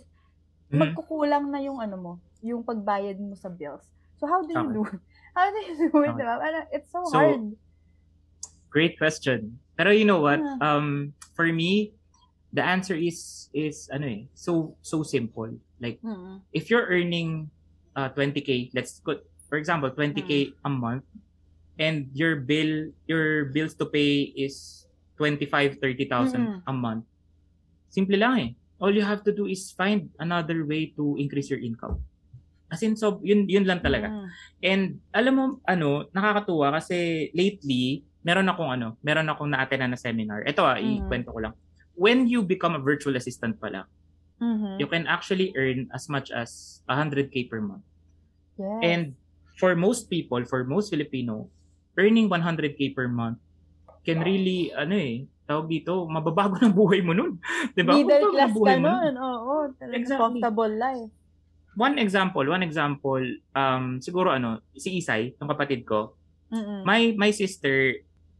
Mhm. magkukulang na yung ano mo, yung pagbayad mo sa bills. So how do you Okay. do? How do you do it, Okay. diba? It's so, So, hard. Great question. Pero you know what? Ah. Um, for me, the answer is is ano eh, so so simple. Like Mm. if you're earning uh 20k, let's put for example 20k a month and your bill your bills to pay is 25 30,000 Mm-mm. a month. Simple lang eh. All you have to do is find another way to increase your income. As in, so, yun, yun lang talaga. Mm. And alam mo, ano, nakakatuwa kasi lately, meron akong ano, meron akong na-attend na seminar. Ito ah, Mhm. ikwento ko lang. When you become a virtual assistant pala, Mhm. you can actually earn as much as 100k per month. Yes. And for most people, for most Filipino, earning 100k per month can really, ano eh, tawag dito, mababago ng buhay mo nun. Di ba? Middle class buhay ka nun. Oo, talagang Exactly. comfortable life. One example, one example, um, siguro ano, si Isay, yung kapatid ko, Mm-mm. my my sister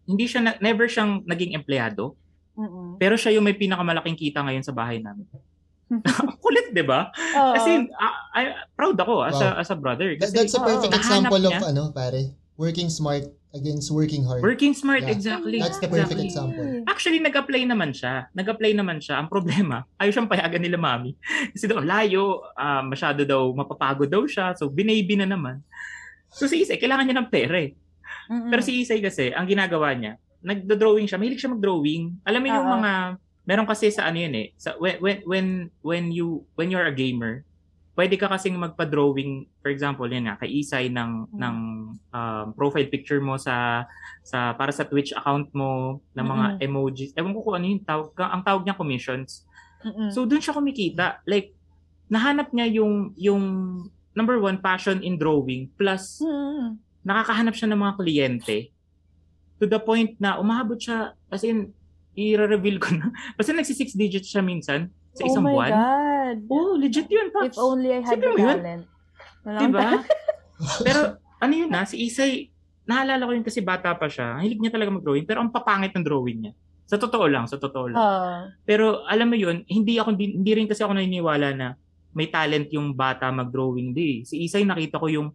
hindi siya na, never siyang naging empleyado Mm-mm. pero siya yung may pinakamalaking kita ngayon sa bahay namin kulit, di ba? Oo. As in, ah, I, proud ako as, a, Wow. as a brother. Kasi that's a perfect Nahanap example of niya. ano, pare, working smart against working hard. working smart, Yeah. exactly. That's the perfect exactly. example. Actually, nag-apply naman siya. Nag-apply naman siya. Ang problema, ayaw siyang payagan nila mami. Kasi daw, layo, ah, masyado daw, mapapagod daw siya. So, binaybi na naman. So, si Isay, kailangan niya ng pera eh. Mm-mm. Pero si Isay kasi, ang ginagawa niya, nagdo-drawing siya. Mahilig siya mag-drawing. Alam mo yung mga, meron kasi sa ano yun eh, sa, when, when, when, when you, when you're a gamer, pwede ka kasing magpa-drawing, for example, yan nga, kay Isay ng, Mm. ng um, profile picture mo sa, sa, para sa Twitch account mo, ng mga Mm-mm. emojis. Ewan ko kung ano yung tawag, ang tawag niya commissions. Mm-mm. So, doon siya kumikita. Like, nahanap niya yung, yung, number one, passion in drawing, plus, Mm-mm. nakakahanap siya ng mga kliyente to the point na umahabot siya, as in, i-reveal ko na. Basta nagsi six digits siya minsan sa isang oh my buwan. God. Oh, legit yun, Pops. If only I had Sipin the yun? talent. Diba? pero, ano yun na, si Isay, naalala ko yun kasi bata pa siya. Ang hilig niya talaga mag-drawing, pero ang papangit ng drawing niya. Sa totoo lang, sa totoo lang. Ah. Pero alam mo yun, hindi ako hindi, hindi rin kasi ako naniniwala na may talent yung bata mag-drawing di. Si Isay nakita ko yung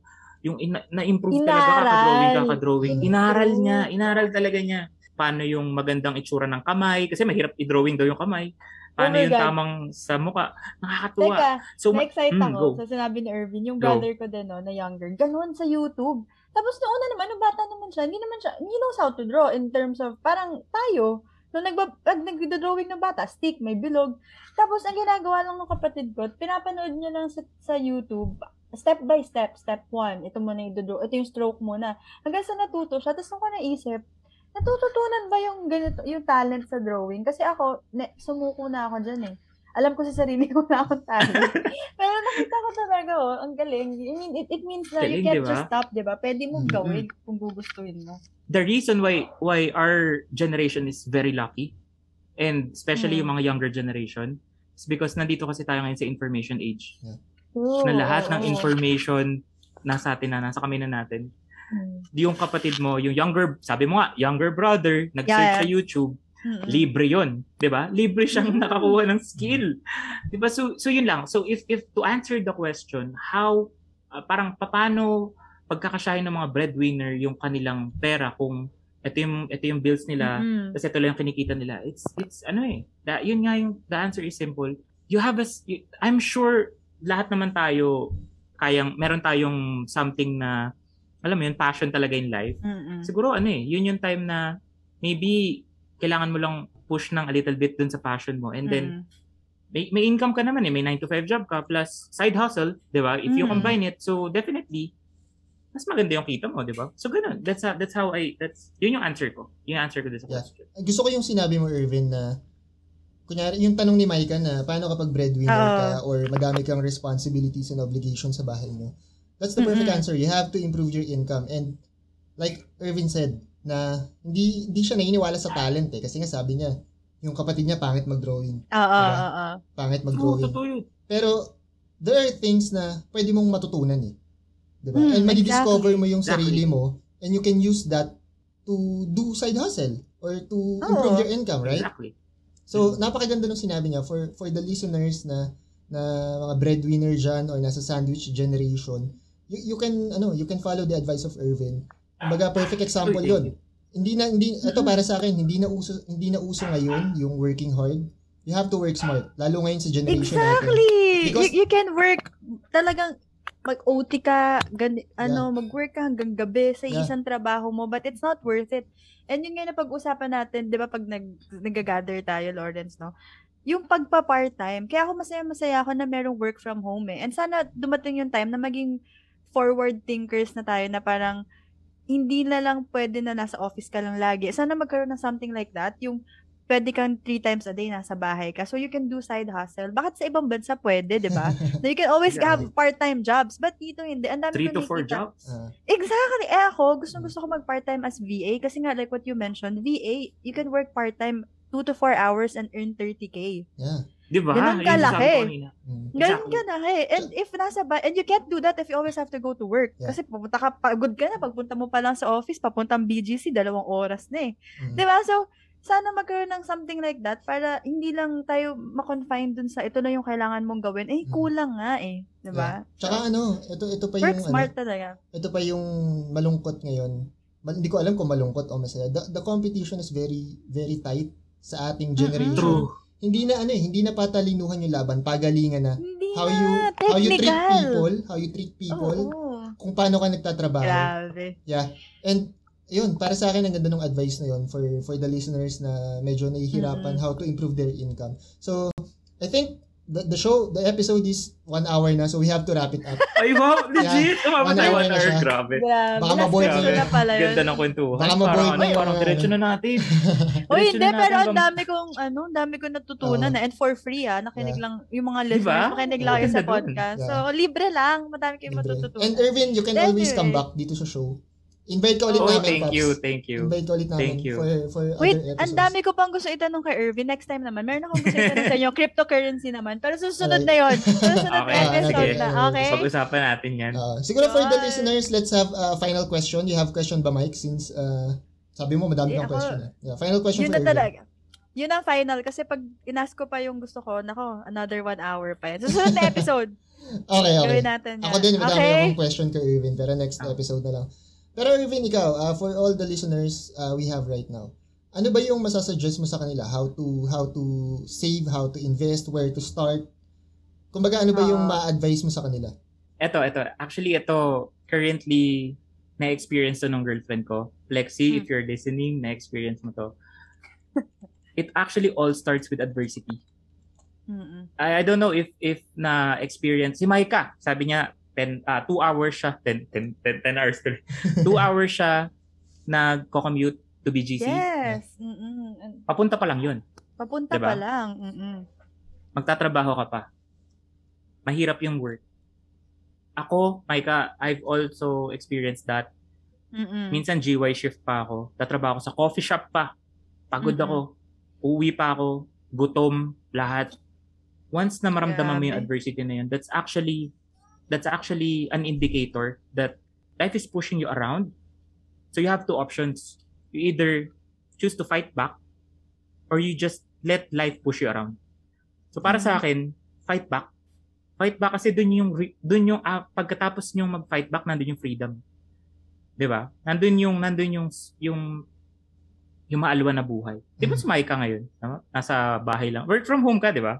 yung ina- na-improve talaga Inaral. kaka-drawing, kaka-drawing. Inaral niya, inaral talaga niya. Paano yung magandang itsura ng kamay kasi mahirap i-drawing daw yung kamay. Paano Oh yung God. tamang sa mukha. Nakakatuwa. Teka, so, na-excite Mm, ako go. sa sinabi ni Irvin, yung Go. brother ko din, no, na younger. Ganun sa YouTube. Tapos noong una naman, nung bata naman siya, hindi naman siya, he knows how to draw in terms of, parang tayo, nung nagba, pag nagdo-drawing ng bata, stick, may bilog. Tapos ang ginagawa lang ng kapatid ko, pinapanood niya lang sa, sa YouTube, step by step, step one, ito muna yung draw, ito yung stroke muna. Hanggang sa natuto siya, tapos nung ko naisip, natututunan ba yung ganito, yung talent sa drawing? Kasi ako, ne, sumuko na ako dyan eh. Alam ko sa sarili ko na akong talent. Pero nakita ko talaga, oh, ang galing. I mean, it, it means na you Galing, can't di ba? just stop, di ba? Pwede mong Mhm. gawin kung gugustuhin mo. the reason why why our generation is very lucky and especially Mm. yung mga younger generation is because nandito kasi tayo ngayon sa information age. True, na lahat ng information nasa atin na, nasa kami na natin. Mm. Yung kapatid mo, yung younger, sabi mo nga, younger brother, nag-search Yeah. sa YouTube, Mm-mm. libre yon, 'di ba? Libre siyang nakakuha ng skill. 'Di ba? So so yun lang. So if if to answer the question, how uh, parang paano pagkakasyahin ng mga breadwinner yung kanilang pera kung ito yung ito yung bills nila, Mm-mm. kasi ito lang yung kinikita nila. It's it's ano eh. Da, yun nga yung the answer is simple. You have a you- I'm sure lahat naman tayo kayang meron tayong something na alam mo yun, passion talaga in life. Mm-mm. Siguro ano eh, yun yung time na maybe kailangan mo lang push ng a little bit dun sa passion mo and then Mm. may, may income ka naman eh, may 9 to 5 job ka plus side hustle, 'di ba? If you Mm. combine it, so definitely mas maganda yung kita mo, 'di ba? So ganun. That's how, that's how I that's yun yung answer ko. Yung answer ko dun sa Yeah. question. Gusto ko yung sinabi mo, Irvin, na kunyari, yung tanong ni Maika na paano kapag breadwinner Oo. ka or madami kang responsibilities and obligations sa bahay mo. That's the perfect Mm-mm. answer. You have to improve your income. And like Irvin said, na hindi hindi siya naniniwala sa talent eh. Kasi nga sabi niya, yung kapatid niya pangit mag-drawing. Oo, Diba? oo, oo. Pangit mag-drawing. yun. Pero there are things na pwede mong matutunan eh. 'Di ba? Mm, and madidiscover exactly. mo yung Exactly. sarili mo and you can use that to do side hustle or to improve Oo. your income, right? Exactly. So, napakaganda nung sinabi niya for for the listeners na na mga breadwinner diyan or nasa sandwich generation, you, you can ano, you can follow the advice of Irvin. Kumbaga perfect example 'yon. Hindi na hindi ito para sa akin, hindi na uso hindi na uso ngayon yung working hard. You have to work smart, lalo ngayon sa generation natin. Exactly! Because- you, you can work, talagang mag-OT ka, gani, ano, mag-work ka hanggang gabi sa Yeah. isang trabaho mo, but it's not worth it. And yun nga na pag-usapan natin, di ba, pag nag, nag-gather tayo, Lawrence, no? Yung pagpa-part-time, kaya ako masaya-masaya ako na merong work from home eh. And sana dumating yung time na maging forward thinkers na tayo na parang hindi na lang pwede na nasa office ka lang lagi. Sana magkaroon ng something like that, yung pwede kang three times a day nasa bahay ka. So you can do side hustle. Bakit sa ibang bansa pwede, di ba? Na you can always Yeah. have part-time jobs. But dito hindi. Ang dami Three to four jobs. Ah, Exactly. Eh ako, gusto gusto ko mag part-time as VA kasi nga like what you mentioned, VA, you can work part-time 2 to 4 hours and earn 30k. yeah. Di ba? Ganun ko kanina. Mm. Ganun Exactly. ka na eh. And if nasa ba, and you can't do that if you always have to go to work. Yeah. Kasi pupunta ka, pagod ka na, pagpunta mo pa lang sa office, papuntang BGC, dalawang oras na eh. Mm. Di ba? So, sana magkaroon ng something like that para hindi lang tayo ma-confine dun sa ito na yung kailangan mong gawin. Eh, Mhm. kulang nga eh. Di ba? Tsaka ano, ito ito pa Work yung smart ano, talaga. ito pa yung malungkot ngayon. Mal- hindi ko alam kung malungkot o masaya. The, the competition is very very tight sa ating generation. True. Hindi na ano eh, hindi na patalinuhan yung laban, pagalingan na. Hindi How na. you how you treat technical. people, how you treat people, Oo. kung paano ka nagtatrabaho. Grabe. And yun, para sa akin ang ganda ng advice na yun for for the listeners na medyo nahihirapan Mhm. how to improve their income. So, I think the, the show, the episode is one hour na so we have to wrap it up. Ay, wow, legit. Umabot One tayo hour one na hour. siya. Grabe. Grabe. Baka maboy na pala yun. Ganda ng kwentuhan. Baka maboy parang, ano, parang diretso ano. na natin. Uy, hindi, na pero ang dami kong, ano, ang dami kong natutunan na, and for free, ah, nakinig Yeah. lang, yung mga Di listeners, ba? makinig lang kayo sa podcast. Yeah. So, libre lang, madami kayong matututunan. And Irvin, you can always come back dito sa show. Invite ka ulit Oh, namin, thank Pops. you, thank you. Invite ka ulit namin Thank you. for for Wait, other ang episodes. dami ko pang gusto itanong kay Irvin. Next time naman. Meron akong gusto itanong sa inyo. Cryptocurrency naman. Pero susunod Okay. na yon. Susunod na Okay, episode sige. na. Okay? Pag-usapan natin yan. Ah, siguro for the listeners, let's have a final question. You have question ba, Mike? Since uh, sabi mo madami kang question. Eh. Yeah, final question Yun for na Irvin. talaga. Yun ang final. Kasi pag inas ko pa yung gusto ko, nako, another one hour pa yan. Susunod na episode. Okay, okay. Gawin natin yan. Ako din, madami okay? akong question kay Irvin, pero next Ah. episode na lang. Pero Irvin, ikaw, uh, for all the listeners uh, we have right now, ano ba yung masasuggest mo sa kanila? How to how to save, how to invest, where to start? Kumbaga, ano ba yung Ah. ma-advise mo sa kanila? Ito, ito. Actually, ito, currently, na-experience to ng girlfriend ko. Lexi, Hmm. if you're listening, na-experience mo to. It actually all starts with adversity. Mm-mm. I, I don't know if if na experience si Maika, sabi niya 10 ah 2 hours siya, 10 10 10, 10 hours tuloy. 2 hours siya nagko-commute to BGC. Yes. Mm-mm. Papunta pa lang 'yun. Papunta Diba? pa lang. Mm-mm. Magtatrabaho ka pa. Mahirap yung work. Ako, Maika, I've also experienced that. Mm-mm. Minsan GY shift pa ako. Tatrabaho ako sa coffee shop pa. Pagod Mm-mm. ako. Uuwi pa ako. Gutom. Lahat. Once na maramdaman mo yung Grabe. adversity na yun, that's actually that's actually an indicator that life is pushing you around. So you have two options. You either choose to fight back or you just let life push you around. So para sa Mhm. akin, fight back. Fight back kasi dun yung dun yung ah, pagkatapos yung mag-fight back nandun yung freedom. 'Di ba? Nandun yung nandun yung yung yung maalwan na buhay. 'Di ba Mhm. sumay ka ngayon? Tama? Nasa bahay lang. Work from home ka, 'di ba?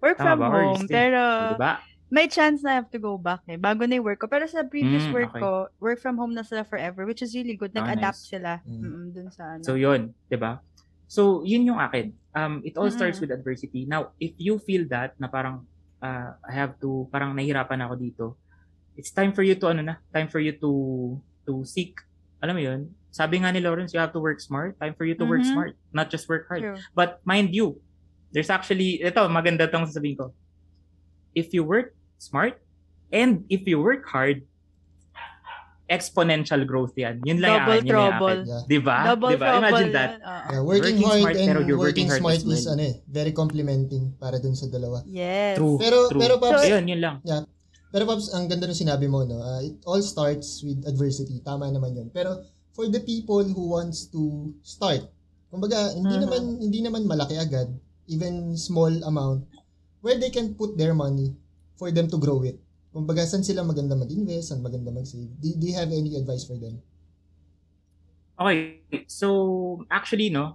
Work Tama from ba? Home. still- Pero, 'Di ba? May chance na I have to go back eh. Bago na yung work ko. Pero sa previous Mm, work okay. ko, work from home na sila forever, which is really good. Ah, Nag-adapt nice. sila. Mm. Mm-mm, dun sa ano. So 'yun, 'di ba? So, yun yung akin. Um, it all starts Mhm. with adversity. Now, if you feel that na parang uh, I have to parang nahihirapan ako dito. It's time for you to ano na, time for you to to seek. Alam mo 'yun? Sabi nga ni Lawrence, you have to work smart. Time for you to work Mhm. smart, not just work hard. True. But mind you, there's actually, ito, maganda tong sasabihin ko. If you work smart, and if you work hard, exponential growth yan. Yun lang Double yan. Yun lang trouble. yan. Yeah. Diba? Double diba? trouble. Imagine that. Oo. Yeah, working, Working hard smart, and pero you're working working hard smart well. is ano eh, very complementing para dun sa dalawa. Yes. True. Pero- true. pero, Pops- So, yun, yun lang. Pero Pops, ang ganda ng sinabi mo, no? Uh, it all starts with adversity. Tama naman yun. Pero for the people who wants to start, kumbaga, hindi Mhm. naman hindi naman malaki agad, even small amount, where they can put their money for them to grow it. Kumbaga, saan sila maganda mag-invest, saan maganda mag-save? Do, do you have any advice for them? Okay. So, actually, no,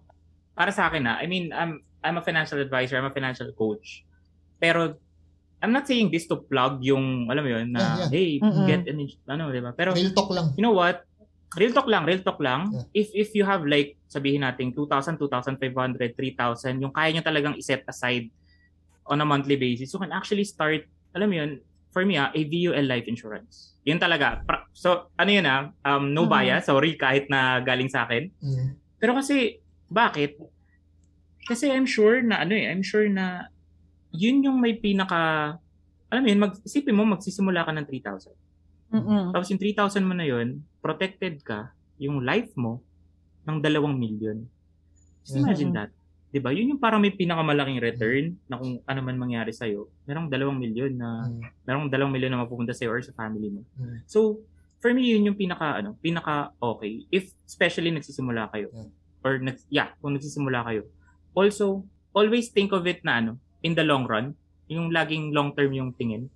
para sa akin na, I mean, I'm, I'm a financial advisor, I'm a financial coach. Pero, I'm not saying this to plug yung, alam mo yun, na, Yeah, yeah. hey, Mm-mm. get an, ano, di ba? Pero, Real talk lang. you know what? Real talk lang, real talk lang. Yeah. If if you have like, sabihin natin, 2,000, 2,500, 3,000, yung kaya nyo talagang iset aside on a monthly basis, you can actually start, alam mo yun, for me, ah, a VUL life insurance. Yun talaga. So, ano yun ah, um, no Mhm. bias, sorry, kahit na galing sa akin. Mm. Pero kasi, bakit? Kasi I'm sure na, ano eh, I'm sure na, yun yung may pinaka, alam mo yun, mag, isipin mo, magsisimula ka ng 3,000. Mm-mm. Tapos yung 3,000 mo na yun, protected ka, yung life mo, ng 2 million. Just imagine that. 'Di ba? Yun yung parang may pinakamalaking return na kung ano man mangyari sa'yo. Merong 2 million na, Mm. merong 2 million na mapupunta sa'yo or sa family mo. Mm. So, for me, yun yung pinaka, ano, pinaka okay. If, especially nagsisimula kayo. Yeah. or nag, yeah, kung nagsisimula kayo. Also, always think of it na ano, in the long run, yung laging long term yung tingin.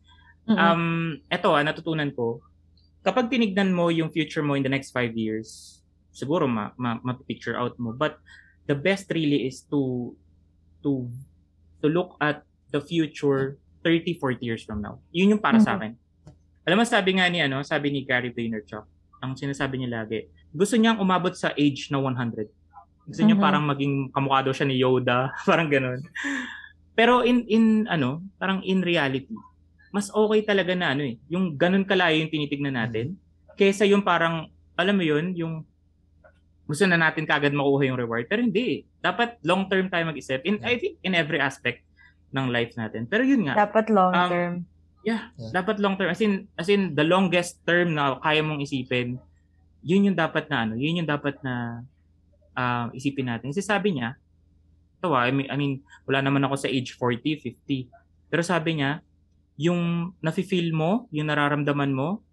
Mm-mm. Um, eto ah, natutunan ko, kapag tinignan mo yung future mo in the next five years, siguro ma, ma, ma-picture out mo. But the best really is to to to look at the future 30, 40 years from now. Yun yung para sa Mhm. akin. Alam mo, sabi nga ni, ano, sabi ni Gary Vaynerchuk, ang sinasabi niya lagi, gusto niyang umabot sa age na 100. Gusto niya Mhm. parang maging kamukha daw siya ni Yoda, parang ganun. Pero in in ano, parang in reality, mas okay talaga na ano eh, yung ganun kalayo yung tinitignan natin kaysa yung parang alam mo yun, yung gusto na natin kagad makuha yung reward. Pero hindi. Dapat long term tayo mag-isip. In, I think in every aspect ng life natin. Pero yun nga, Dapat long Um, term. Yeah, Yeah. dapat long term. As in, as in, the longest term na kaya mong isipin, yun yung dapat na ano, yun yung dapat na um, isipin natin. Kasi sabi niya, ito ah, I mean, I mean, wala naman ako sa age 40, 50. Pero sabi niya, yung nafe-feel mo, yung nararamdaman mo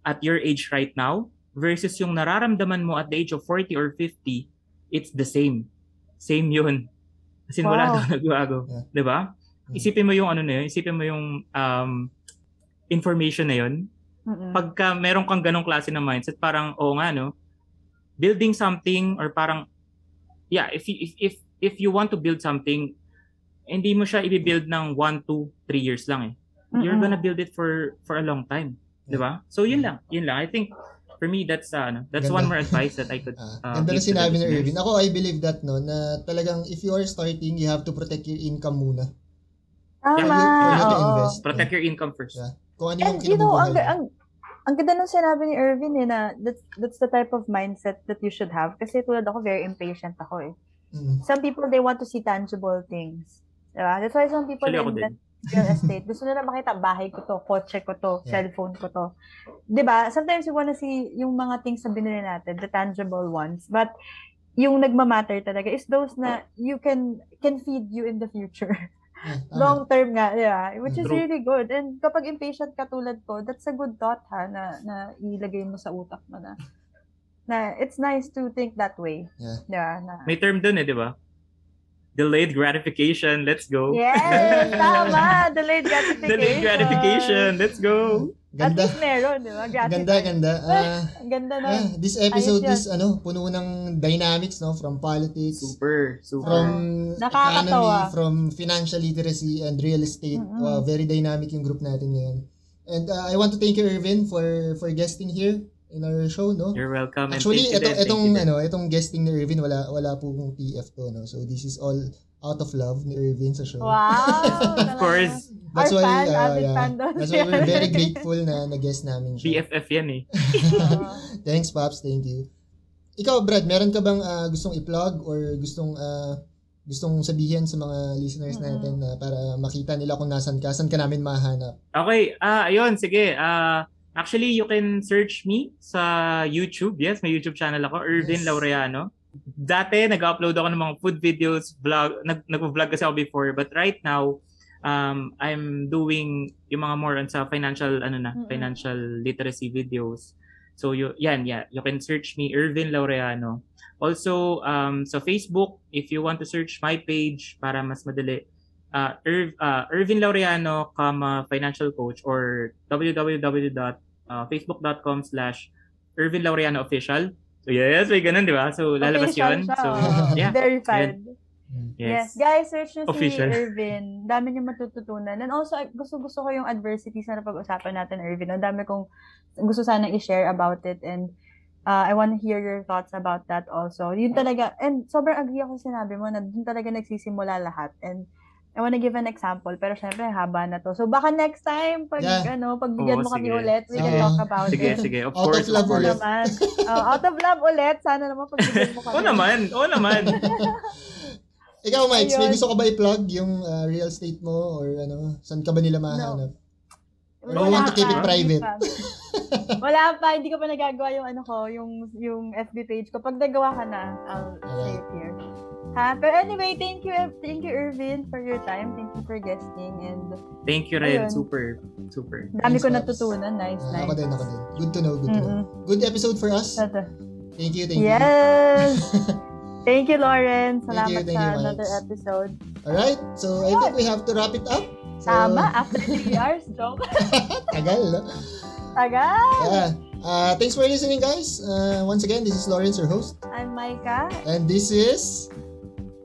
at your age right now versus yung nararamdaman mo at the age of 40 or 50, it's the same. Same yun. As in, wala Wow. daw nagbago. Yeah. 'Di ba? Mm. Isipin mo yung ano na yun, isipin mo yung um, information na yun. Mm-mm. Pagka meron kang ganong klase ng mindset, parang, oo nga, no? Building something or parang, yeah, if you, if, if, if you want to build something, hindi mo siya i-build ng 1, 2, 3 years lang eh. You're Mm-mm. gonna build it for for a long time. Di ba? So, yun lang. Yun lang. I think, for me, that's, uh, ano, that's Ganda. one more advice that I could Ah, uh, ganda na sinabi ni. Irvin. Ako, I believe that, no, na talagang if you are starting, you have to protect your income muna. Tama. For you, you to invest. Protect your income first. Yeah. Kung ano yung And you know, ang, ang, ang ganda nung sinabi ni Irvin eh, na that's, that's the type of mindset that you should have. Kasi tulad ako, very impatient ako eh. Mm. Some people, they want to see tangible things. Diba? That's why some people Actually, invest real estate. Gusto nila makita, bahay ko to, kotse ko to, Yeah. cellphone ko to. Diba? Sometimes we wanna see yung mga things na binili natin, the tangible ones. But yung nagmamatter talaga is those na you can can feed you in the future. Yeah, long term nga, yeah, which is True. really good. And kapag impatient ka tulad ko, that's a good thought ha, na, na ilagay mo sa utak mo na, na it's nice to think that way. Yeah. Diba? Na, May term dun eh, di ba? Delayed gratification. Let's go. yes, tama! Delayed gratification. Delayed gratification. Let's go. At Ganda. least meron, di ba? Gratification. Ganda, ganda. Ah, Ang ganda na. ah, this episode is ano, puno ng dynamics, no? From politics, Super, super. from Nakakatawa. economy, from financial literacy and real estate. Mm-mm. Uh, very dynamic yung group natin ngayon. And uh, I want to thank you, Irvin, for for guesting here in our show, no? You're welcome. and Actually, thank itong, you din. ano, itong guesting ni Irvin, wala, wala pong PF to, no? So, this is all out of love ni Irvin sa show. Wow! Of course. That's Our why, fan, uh, yeah. fan That's why we're very grateful na nag-guest namin siya. BFF yan eh. Thanks, Pops. Thank you. Ikaw, Brad, meron ka bang ah, gustong i-plug or gustong ah, gustong sabihin sa mga listeners Mm-mm. natin na para makita nila kung nasan ka, saan ka namin mahanap? Okay, ah ayun, sige. Ah actually, you can search me sa YouTube. Yes, may YouTube channel ako, Irvin Yes. Laureano. Dati, nag-upload ako ng mga food videos, vlog, nag, nag-vlog kasi ako before. But right now, um, I'm doing yung mga more on sa financial, ano na, Mm-mm. financial literacy videos. So, you, yan, yeah. You can search me, Irvin Laureano. Also, um, sa Facebook, if you want to search my page para mas madali, uh, Irv, uh, Irvin Laureano, comma, financial coach or www.facebook.com slash Irvin Laureano official. So yes, may ganun, di ba? So lalabas Official yun. siya, So, yeah. Verified. Yes. Yes. Guys, search nyo Official. si Irvin. Dami niyo matututunan. And also, gusto-gusto ko yung adversities na napag-usapan natin, Irvin. Ang dami kong gusto sana i-share about it. And uh, I want to hear your thoughts about that also. Yun talaga. And sobrang agree ako sinabi mo na dun talaga nagsisimula lahat. And I want to give an example. Pero syempre, haba na to. So baka next time, pag, Yeah. ano, pagbigyan Oo, mo kami sige. ulit, we can talk about Sige, it. sige. Of Out of course, love of ulit. naman. Oh, out of love ulit. Sana naman pagbigyan mo kami. Oo naman, oo naman. Ikaw, Mike, may gusto ka ba i-plug yung ah, real estate mo or ano, saan ka ba nila mahanap? You Wala want to keep it pa, private? pa. Wala pa, hindi ko pa nagagawa yung ano ko, yung yung FB page ko. Pag nagawa ka na, I'll say it here. Ha? Pero anyway, thank you, thank you Irvin for your time. Thank you for guesting and Thank you rin. Ayun. Super, super. dami Thanks, ko Pops. natutunan. Nice, Ah, nice. ako din, ako din. Good to know, good to know. Good episode for us. Tata. Thank you, thank you. Yes! Thank you, Lauren. Thank Salamat you, thank sa you, Max. another episode. Alright, so I think we have to wrap it up. So, Tama, after 3 hours, joke. Tagal, no? Tagal! Yeah. Uh, thanks for listening, guys. Uh, once again, this is Lawrence, your host. I'm Micah. And this is...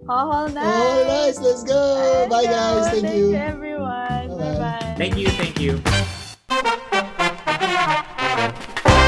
Hohol na! Oh, nice. Let's go. Bye, guys. Thank you. Thank you, everyone. Bye-bye. Bye-bye. Thank you, thank you.